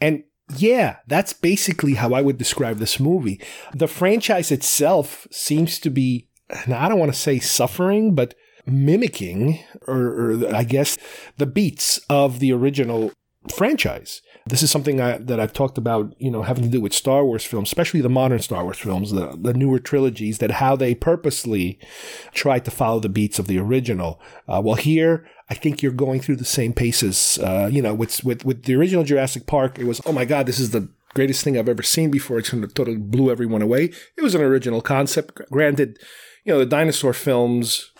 And yeah, that's basically how I would describe this movie. The franchise itself seems to be, I don't want to say suffering, but mimicking, or, or I guess, the beats of the original franchise this is something I, that I've talked about, you know, having to do with Star Wars films, especially the modern Star Wars films, the, the newer trilogies, that how they purposely try to follow the beats of the original. Uh, well, here, I think you're going through the same paces. Uh, you know, with, with, with the original Jurassic Park, it was, oh my God, this is the greatest thing I've ever seen before. It totally blew everyone away. It was an original concept. Granted, you know, the dinosaur films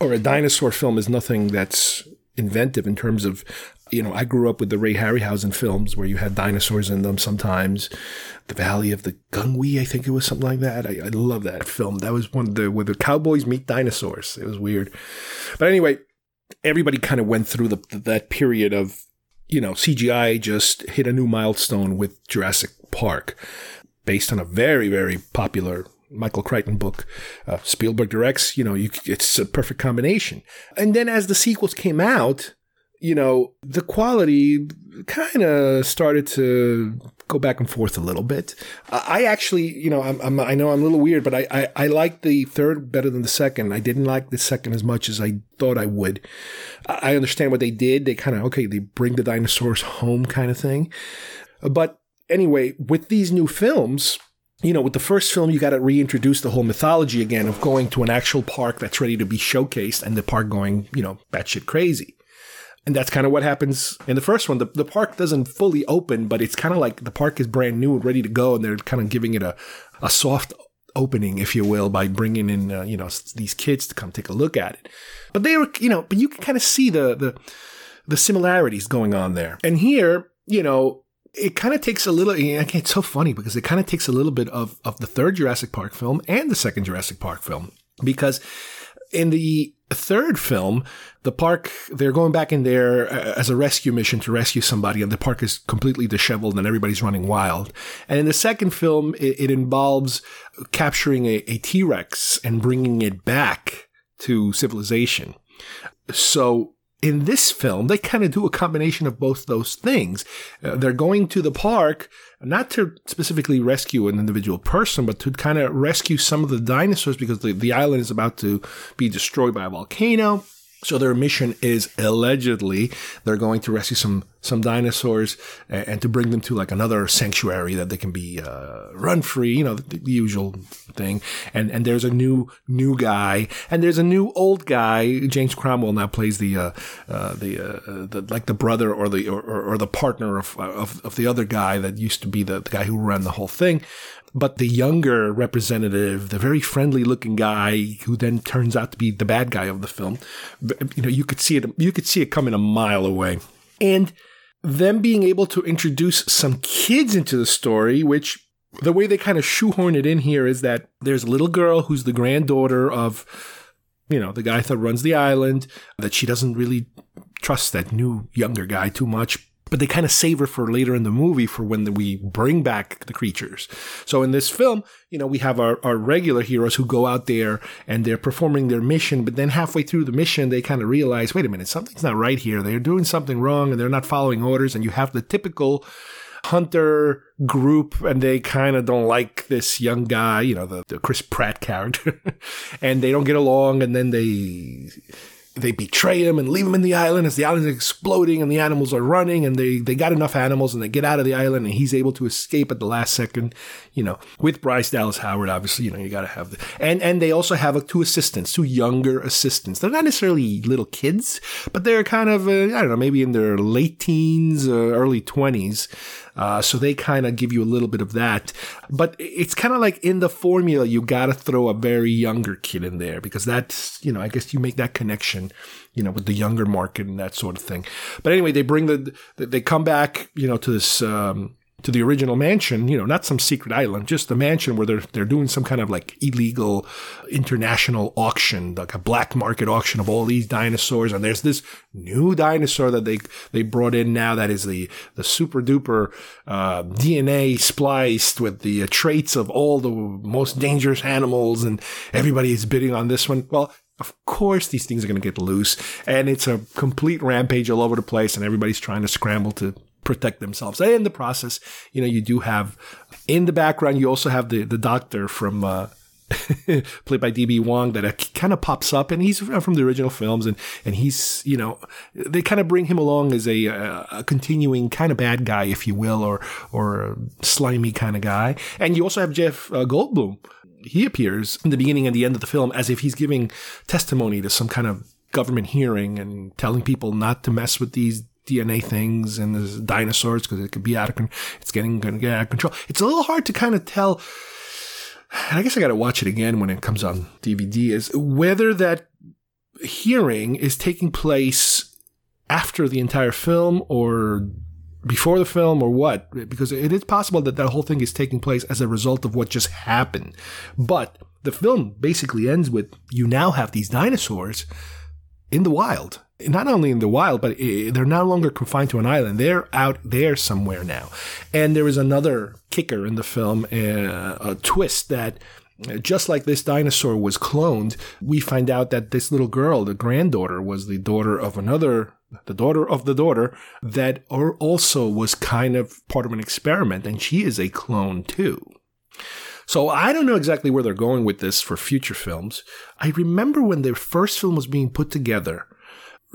or a dinosaur film is nothing that's inventive in terms of you know, I grew up with the Ray Harryhausen films where you had dinosaurs in them sometimes. The Valley of the Gwangi, I think it was something like that. I, I love that film. That was one of the, where the cowboys meet dinosaurs. It was weird. But anyway, everybody kind of went through the, that period of, you know, CGI just hit a new milestone with Jurassic Park based on a very, very popular Michael Crichton book. Uh, Spielberg directs, you know, you, it's a perfect combination. And then as the sequels came out, you know, the quality kind of started to go back and forth a little bit. I actually, you know, I'm, I'm, i know I'm a little weird, but I, I, I like the third better than the second. I didn't like the second as much as I thought I would. I understand what they did. They kind of, okay, they bring the dinosaurs home kind of thing. But anyway, with these new films, you know, with the first film, you got to reintroduce the whole mythology again of going to an actual park that's ready to be showcased and the park going, you know, batshit crazy. And that's kind of what happens in the first one. The, the park doesn't fully open, but it's kind of like the park is brand new and ready to go, and they're kind of giving it a, a soft opening, if you will, by bringing in uh, you know these kids to come take a look at it. But they were you know, but you can kind of see the the the similarities going on there. And here, you know, it kind of takes a little. It's so funny because it kind of takes a little bit of of the third Jurassic Park film and the second Jurassic Park film because in the third film, the park, they're going back in there uh, as a rescue mission to rescue somebody, and the park is completely disheveled and everybody's running wild. And in the second film, it, it involves capturing a a T Rex and bringing it back to civilization. So in this film, they kind of do a combination of both those things. Uh, they're going to the park not to specifically rescue an individual person, but to kind of rescue some of the dinosaurs because the, the island is about to be destroyed by a volcano. So their mission is allegedly they're going to rescue some some dinosaurs and, and to bring them to like another sanctuary that they can be uh, run free. You know the, the, usual thing. And and there's a new new guy and there's a new old guy. James Cromwell now plays the uh, uh, the, uh, the like the brother or the or, or the partner of, of, of the other guy that used to be the, the guy who ran the whole thing. But the younger representative, the very friendly looking guy who then turns out to be the bad guy of the film, you know, you could see it, you could see it coming a mile away. And them being able to introduce some kids into the story, which the way they kind of shoehorn it in here is that there's a little girl who's the granddaughter of, you know, the guy that runs the island, that she doesn't really trust that new younger guy too much but they kind of save her for later in the movie for when we bring back the creatures. So in this film, you know, we have our, our regular heroes who go out there and they're performing their mission, but then halfway through the mission, they kind of realize, wait a minute, something's not right here. They're doing something wrong and they're not following orders. And you have the typical hunter group and they kind of don't like this young guy, you know, the, the Chris Pratt character, and they don't get along. And then they they betray him and leave him in the island as the island is exploding and the animals are running and they, they got enough animals and they get out of the island and he's able to escape at the last second, you know, with Bryce Dallas Howard, obviously, you know, you got to have the, and, and they also have two assistants, two younger assistants. They're not necessarily little kids, but they're kind of, uh, I don't know, maybe in their late teens, uh, early twenties. Uh, so they kind of give you a little bit of that. But it's kind of like in the formula, you got to throw a very younger kid in there because that's, you know, I guess you make that connection, you know, with the younger market and that sort of thing. But anyway, they bring the, they come back, you know, to this, um, to the original mansion, you know, not some secret island, just the mansion where they're they're doing some kind of like illegal international auction, like a black market auction of all these dinosaurs. And there's this new dinosaur that they they brought in now that is the the super duper uh, DNA spliced with the uh, traits of all the most dangerous animals, and everybody is bidding on this one. Well, of course these things are going to get loose and it's a complete rampage all over the place and everybody's trying to scramble to protect themselves. And in the process, you know, you do have in the background, you also have the, the doctor from, uh, played by DB Wong, that uh, kind of pops up, and he's from the original films, and and he's you know they kind of bring him along as a, a continuing kind of bad guy, if you will, or or slimy kind of guy. And you also have Jeff uh, Goldblum. He appears in the beginning and the end of the film as if he's giving testimony to some kind of government hearing and telling people not to mess with these DNA things and the dinosaurs because it could be out of control. It's getting going to get out of control. It's a little hard to kind of tell. And I guess I got to watch it again when it comes on DVD. Is whether that hearing is taking place after the entire film or before the film or what because it is possible that that whole thing is taking place as a result of what just happened but the film basically ends with you now have these dinosaurs in the wild not only in the wild, but they're no longer confined to an island. They're out there somewhere now. And there is another kicker in the film, uh, a twist that uh, just like this dinosaur was cloned, we find out that this little girl, the granddaughter, was the daughter of another, the daughter of the daughter that also was kind of part of an experiment, and she is a clone too. So I don't know exactly where they're going with this for future films. I remember when the first film was being put together,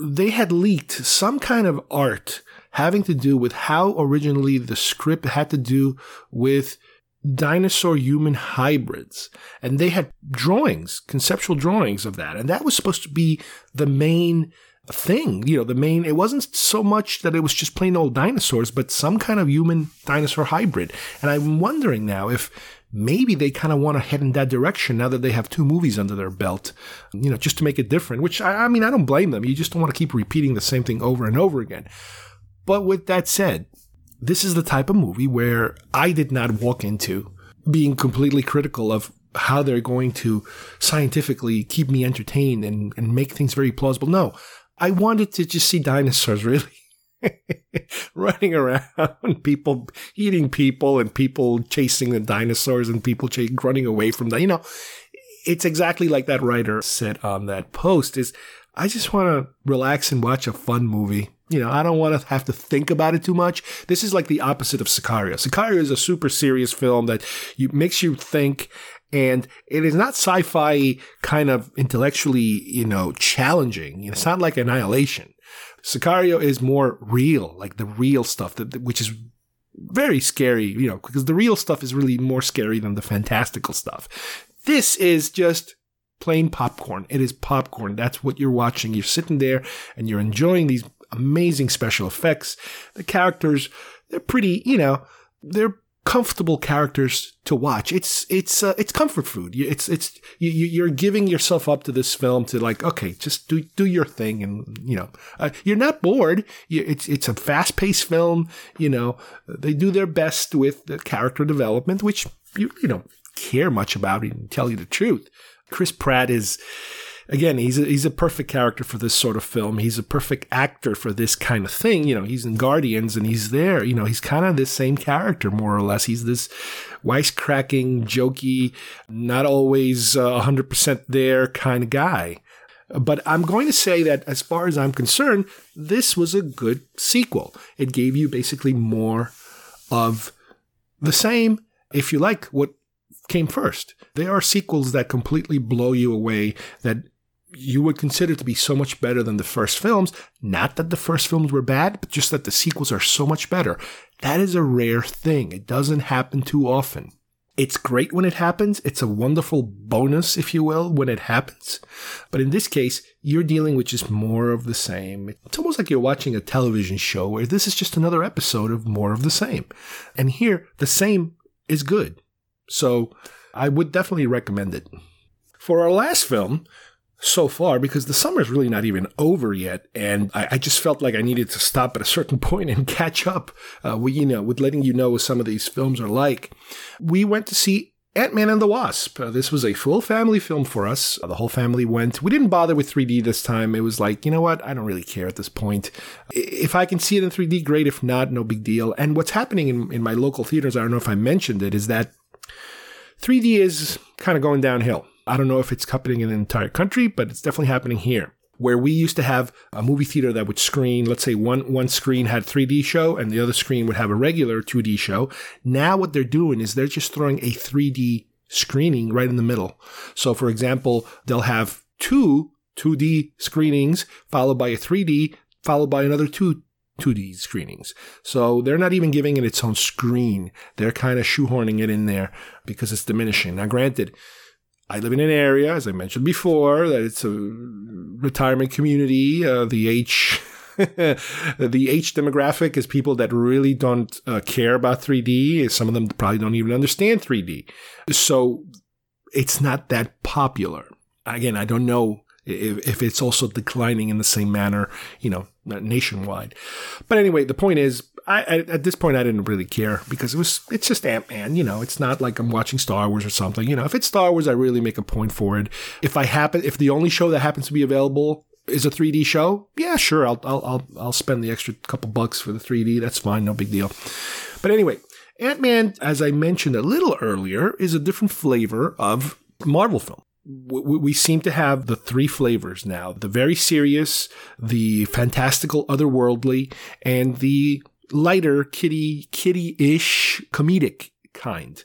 they had leaked some kind of art having to do with how originally the script had to do with dinosaur human hybrids. And they had drawings, conceptual drawings of that. And that was supposed to be the main thing, you know, the main, it wasn't so much that it was just plain old dinosaurs, but some kind of human dinosaur hybrid. And I'm wondering now if maybe they kind of want to head in that direction now that they have two movies under their belt, you know, just to make it different, which I, I mean, I don't blame them. You just don't want to keep repeating the same thing over and over again. But with that said, this is the type of movie where I did not walk into being completely critical of how they're going to scientifically keep me entertained and, and make things very plausible. No, I wanted to just see dinosaurs really. running around, people eating people, and people chasing the dinosaurs, and people ch- running away from that. You know, it's exactly like that writer said on that post. Is I just want to relax and watch a fun movie. You know, I don't want to have to think about it too much. This is like the opposite of Sicario. Sicario is a super serious film that you, makes you think and it is not sci-fi kind of intellectually, you know, challenging. It's not like Annihilation. Sicario is more real, like the real stuff, that, which is very scary, you know, because the real stuff is really more scary than the fantastical stuff. This is just plain popcorn. It is popcorn. That's what you're watching. You're sitting there and you're enjoying these amazing special effects. The characters, they're pretty, you know, they're comfortable characters to watch. It's it's uh, it's comfort food. It's it's you, you're giving yourself up to this film to like okay, just do do your thing, and you know uh, you're not bored. It's it's a fast paced film. You know they do their best with the character development, which you you don't care much about. To tell you the truth, Chris Pratt is again, he's a, he's a perfect character for this sort of film. He's a perfect actor for this kind of thing. You know, he's in Guardians and he's there. You know, he's kind of this same character, more or less. He's this wisecracking, jokey, not always uh, 100% there kind of guy. But I'm going to say that as far as I'm concerned, this was a good sequel. It gave you basically more of the same, if you like, what came first. There are sequels that completely blow you away, that you would consider to be so much better than the first films. Not that the first films were bad, but just that the sequels are so much better. That is a rare thing. It doesn't happen too often. It's great when it happens. It's a wonderful bonus, if you will, when it happens. But in this case, you're dealing with just more of the same. It's almost like you're watching a television show where this is just another episode of more of the same. And here, the same is good. So I would definitely recommend it. For our last film, so far because the summer's really not even over yet, and I, I, just felt like I needed to stop at a certain point and catch up. Uh, we, you know, with letting you know what some of these films are like. We went to see Ant Man and the Wasp. Uh, this was a full family film for us. Uh, the whole family went. We didn't bother with 3D this time. It was like, you know what? I don't really care at this point. If I can see it in 3D, great. If not, no big deal. And what's happening in, in my local theaters, I don't know if I mentioned it, is that 3D is kind of going downhill. I don't know if it's happening in the entire country, but it's definitely happening here. Where we used to have a movie theater that would screen, let's say one, one screen had 3D show and the other screen would have a regular 2D show. Now what they're doing is they're just throwing a 3D screening right in the middle. So, for example, they'll have two 2D screenings followed by a 3D followed by another two 2D screenings. So they're not even giving it its own screen. They're kind of shoehorning it in there because it's diminishing. Now, granted, I live in an area, as I mentioned before, that it's a retirement community. Uh, the H, the H demographic is people that really don't uh, care about 3D. Some of them probably don't even understand 3D. So it's not that popular. Again, I don't know if, if it's also declining in the same manner, you know, nationwide. But anyway, the point is, I, at this point I didn't really care because it was it's just Ant Man. You know, it's not like I'm watching Star Wars or something. You know, if it's Star Wars, I really make a point for it. If I happen, if the only show that happens to be available is a 3D show, yeah, sure, I'll I'll I'll, I'll spend the extra couple bucks for the 3D. That's fine, no big deal. But anyway, Ant Man, as I mentioned a little earlier, is a different flavor of Marvel film we seem to have the three flavors now the very serious, the fantastical, otherworldly, and the lighter, kitty, kitty ish comedic kind.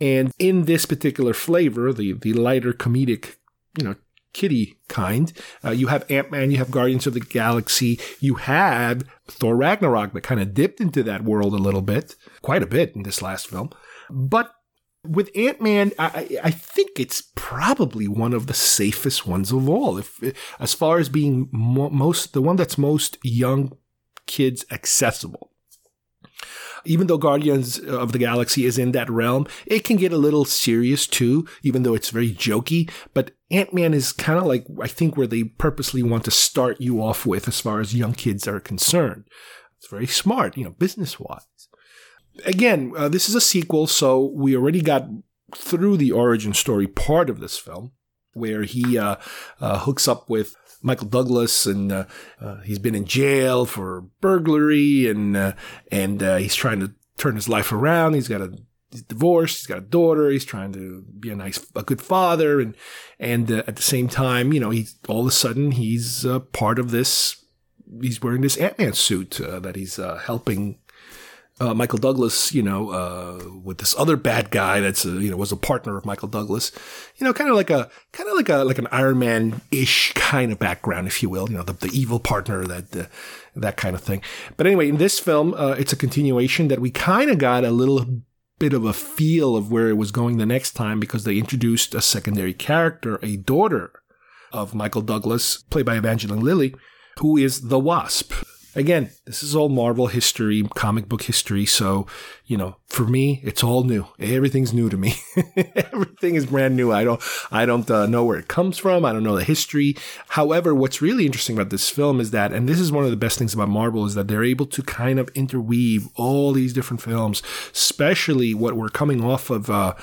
And in this particular flavor, the, the lighter comedic, you know, kitty kind, uh, you have Ant Man, you have Guardians of the Galaxy, you had Thor Ragnarok that kind of dipped into that world a little bit, quite a bit in this last film. But with Ant Man, I, I think it's probably one of the safest ones of all. If as far as being mo- most the one that's most young kids accessible. Even though Guardians of the Galaxy is in that realm, it can get a little serious too, even though it's very jokey. But Ant Man is kind of like, I think, where they purposely want to start you off with as far as young kids are concerned. It's very smart, you know, business wise again, uh, this is a sequel, so we already got through the origin story part of this film, where he uh, uh, hooks up with Michael Douglas, and uh, uh, he's been in jail for burglary, and uh, and he's trying to turn his life around. He's got a he's. He's got a daughter. He's trying to be a nice, a good father, and and at the same time, you know, he's all of a sudden he's part of this. He's wearing this Ant Man suit that he's helping uh, Michael Douglas, you know, uh, with this other bad guy that's a, you know was a partner of Michael Douglas, you know, kind of like a kind of like a like an Iron Man ish kind of background, if you will, you know, the, the evil partner that uh, that kind of thing. But anyway, in this film, uh, it's a continuation that we kind of got a little bit of a feel of where it was going the next time because they introduced a secondary character, a daughter of Michael Douglas, played by Evangeline Lilly, who is the Wasp. Again, this is all Marvel history, comic book history. So, you know, for me, it's all new. Everything's new to me. Everything is brand new. I don't, I don't uh, know where it comes from. I don't know the history. However, what's really interesting about this film is that, and this is one of the best things about Marvel is that they're able to kind of interweave all these different films, especially what we're coming off of, uh,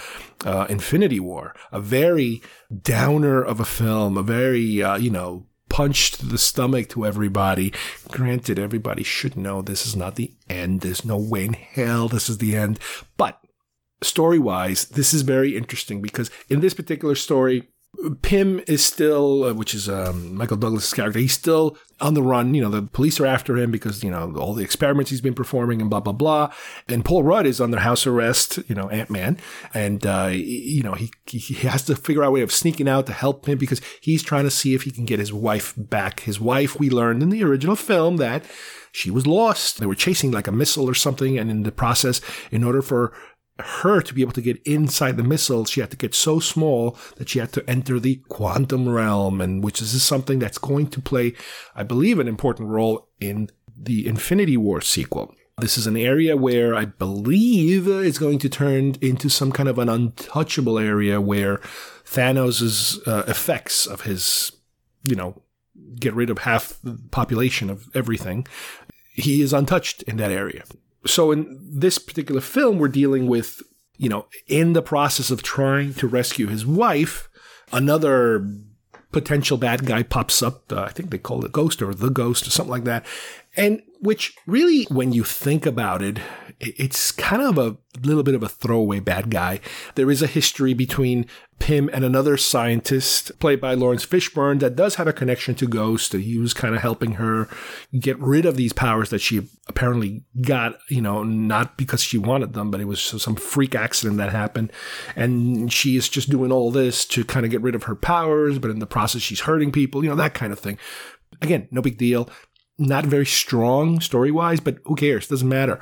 uh, Infinity War, a very downer of a film, a very, uh, you know, punch the stomach to everybody. Granted, everybody should know this is not the end. There's no way in hell this is the end. But story wise, this is very interesting because in this particular story, Pym is still, uh, which is um, Michael Douglas' character, he's still on the run. You know, the police are after him because, you know, all the experiments he's been performing and blah, blah, blah. And Paul Rudd is under house arrest, you know, Ant Man. And, uh, you know, he, he has to figure out a way of sneaking out to help him because he's trying to see if he can get his wife back. His wife, we learned in the original film that she was lost. They were chasing like a missile or something. And in the process, in order for her to be able to get inside the missile, she had to get so small that she had to enter the quantum realm, and which is something that's going to play, I believe, an important role in the Infinity War sequel. This is an area where I believe it's going to turn into some kind of an untouchable area where Thanos' uh, effects of his, you know, get rid of half the population of everything, he is untouched in that area so in this particular film, we're dealing with, you know, in the process of trying to rescue his wife, another potential bad guy pops up. Uh, I think they call it Ghost or the Ghost or something like that. And which really, when you think about it, it's kind of a little bit of a throwaway bad guy. There is a history between Pym and another scientist played by Laurence Fishburne that does have a connection to Ghost. He was kind of helping her get rid of these powers that she apparently got, you know, not because she wanted them, but it was some freak accident that happened. And she is just doing all this to kind of get rid of her powers, but in the process, she's hurting people, you know, that kind of thing. Again, no big deal. Not very strong story wise, but who cares? Doesn't matter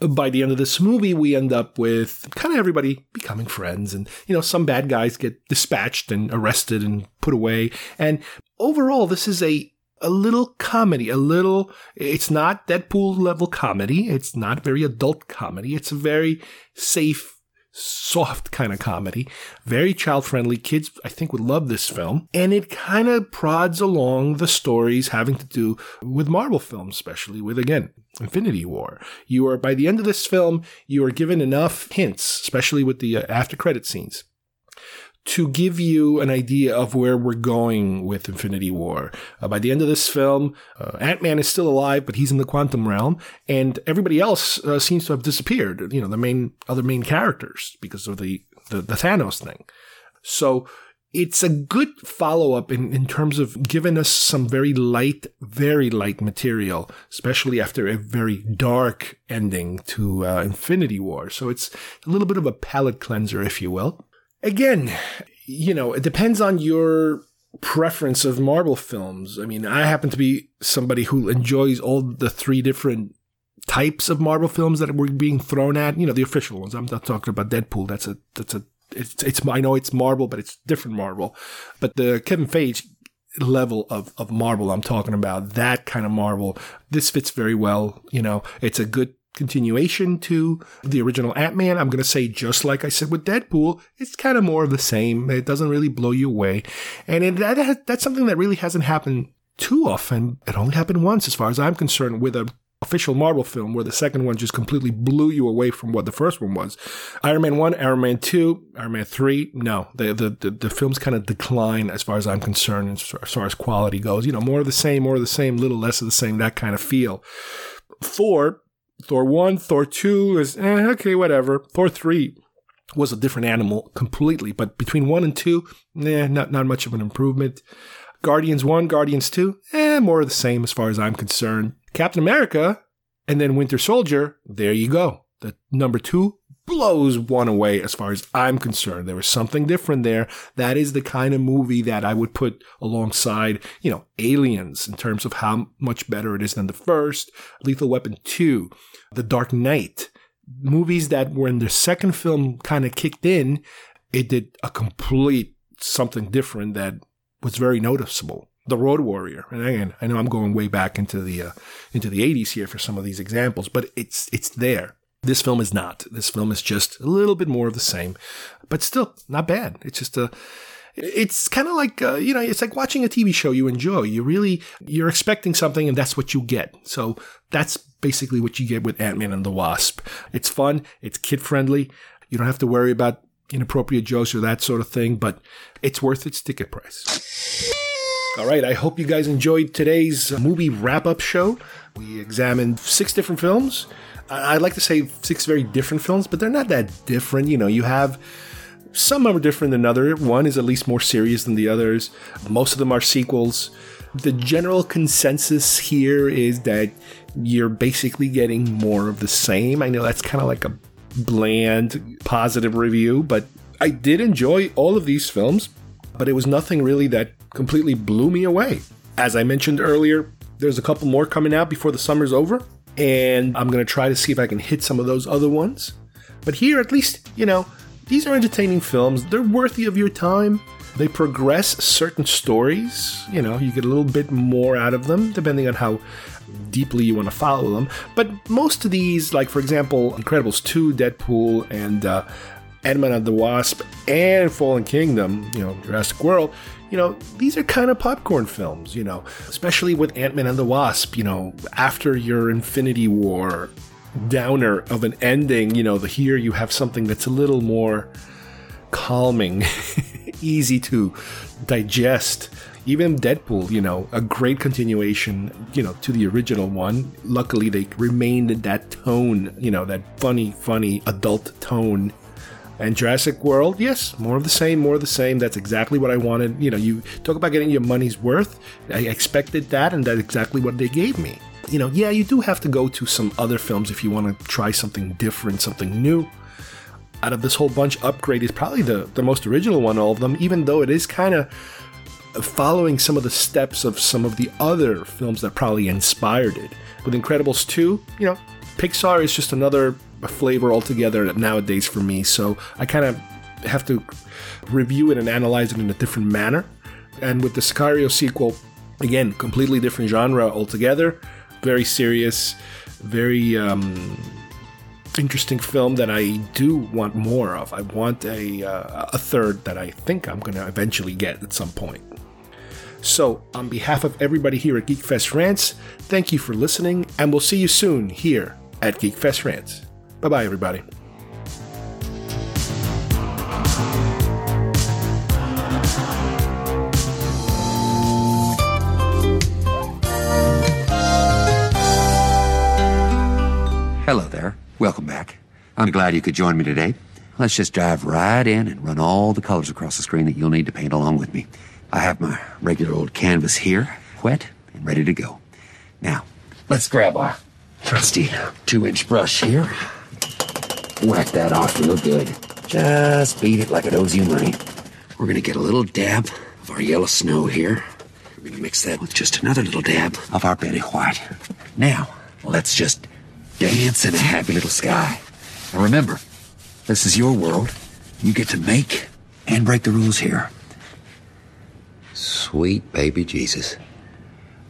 by the end of this movie, we end up with kind of everybody becoming friends. And, you know, some bad guys get dispatched and arrested and put away. And overall, this is a, a little comedy, a little, it's not Deadpool level comedy. It's not very adult comedy. It's a very safe, soft kind of comedy, very child friendly. Kids, I think, would love this film. And it kind of prods along the stories having to do with Marvel films, especially with, again, Infinity War. You are, by the end of this film, you are given enough hints, especially with the uh, after credit scenes, to give you an idea of where we're going with Infinity War. Uh, by the end of this film, uh, Ant Man is still alive, but he's in the quantum realm, and everybody else uh, seems to have disappeared. You know, the main other main characters because of the the, the Thanos thing. So it's a good follow up in, in terms of giving us some very light, very light material, especially after a very dark ending to uh, Infinity War. So it's a little bit of a palate cleanser, if you will. Again, you know, it depends on your preference of Marvel films. I mean, I happen to be somebody who enjoys all the three different types of Marvel films that were being thrown at. You know, the official ones. I'm not talking about Deadpool. That's a that's a it's it's I know it's Marvel, but it's different Marvel. But the Kevin Feige level of, of Marvel I'm talking about, that kind of Marvel, this fits very well. You know, it's a good continuation to the original Ant-Man. I'm going to say just like I said with Deadpool, it's kind of more of the same. It doesn't really blow you away. And it, that, that's something that really hasn't happened too often. It only happened once as far as I'm concerned with a official Marvel film where the second one just completely blew you away from what the first one was. Iron Man 1, Iron Man 2, Iron Man 3, no. The the the, the films kind of decline as far as I'm concerned as far as quality goes. You know, more of the same, more of the same, little less of the same, that kind of feel. Thor, Thor 1, Thor 2 is eh, okay, whatever. Thor 3 was a different animal completely, but between 1 and 2, nah, not not much of an improvement. Guardians 1, Guardians 2, eh, more of the same as far as I'm concerned. Captain America and then Winter Soldier, there you go. The number two blows one away as far as I'm concerned. There was something different there. That is the kind of movie that I would put alongside, you know, Aliens in terms of how much better it is than the first, Lethal Weapon 2, The Dark Knight. Movies that when the second film kind of kicked in, it did a complete something different that was very noticeable the Road Warrior. And again, I know I'm going way back into the uh, into the 80s here for some of these examples, but it's it's there. This film is not. This film is just a little bit more of the same, but still not bad. It's just a it's kind of like uh, you know it's like watching a tv show you enjoy you really you're expecting something and that's what you get so that's basically what you get with ant-man and the wasp it's fun it's kid friendly you don't have to worry about inappropriate jokes or that sort of thing but it's worth its ticket price all right, I hope you guys enjoyed today's movie wrap up show. We examined six different films. I'd like to say six very different films, but they're not that different. You know, you have some are different than other. One is at least more serious than the others. Most of them are sequels. The general consensus here is that you're basically getting more of the same. I know that's kind of like a bland positive review, but I did enjoy all of these films, but it was nothing really that completely blew me away. As I mentioned earlier, there's a couple more coming out before the summer's over, and I'm going to try to see if I can hit some of those other ones. But here, at least, you know, these are entertaining films. They're worthy of your time. They progress certain stories. You know, you get a little bit more out of them, depending on how deeply you want to follow them. But most of these, like for example, Incredibles 2, Deadpool, and uh, Ant-Man and the Wasp, and Fallen Kingdom, you know, Jurassic World, you know, these are kind of popcorn films, you know, especially with Ant Man and the Wasp, you know, after your Infinity War downer of an ending, you know, the here you have something that's a little more calming, easy to digest. Even Deadpool, you know, a great continuation, you know, to the original one. Luckily, they remained that tone, you know, that funny, funny adult tone. And Jurassic World, yes, more of the same, more of the same. That's exactly what I wanted. You know, you talk about getting your money's worth. I expected that, and that's exactly what they gave me. You know, yeah, you do have to go to some other films if you want to try something different, something new out of this whole bunch, Upgrade is probably the, the most original one, all of them, even though it is kind of following some of the steps of some of the other films that probably inspired it. With Incredibles 2, you know, Pixar is just another flavor altogether nowadays for me, so I kind of have to review it and analyze it in a different manner. And with the Sicario sequel, again, completely different genre altogether, very serious, very um, interesting film that I do want more of. I want a, uh, a third that I think I'm going to eventually get at some point. So, on behalf of everybody here at GeekFest Rants, thank you for listening, and we'll see you soon here at GeekFest Rants. Bye bye, everybody. Hello there. Welcome back. I'm glad you could join me today. Let's just dive right in and run all the colors across the screen that you'll need to paint along with me. I have my regular old canvas here, wet and ready to go. Now, let's grab our trusty two inch brush here. Whack that off real good. Just beat it like it owes you money. We're gonna get a little dab of our yellow snow here. We're gonna mix that with just another little dab of our Betty White. Now, let's just dance in a happy little sky. And remember, this is your world. You get to make and break the rules here. Sweet baby Jesus.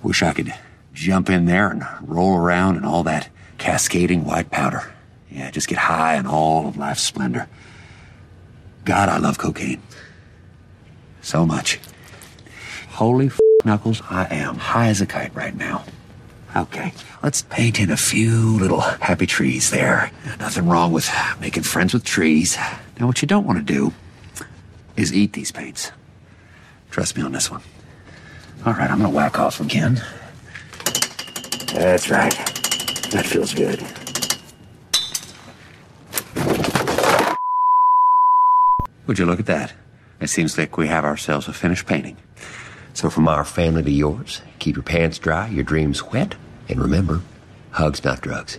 Wish I could jump in there and roll around in all that cascading white powder. Yeah, just get high in all of life's splendor. God, I love cocaine. So much. Holy f- knuckles, I am high as a kite right now. Okay, let's paint in a few little happy trees there. Nothing wrong with making friends with trees. Now, what you don't want to do is eat these paints. Trust me on this one. All right, I'm gonna whack off again. That's right. That feels good. Would you look at that? It seems like we have ourselves a finished painting. So, from our family to yours, keep your pants dry, your dreams wet, and remember, hugs, not drugs.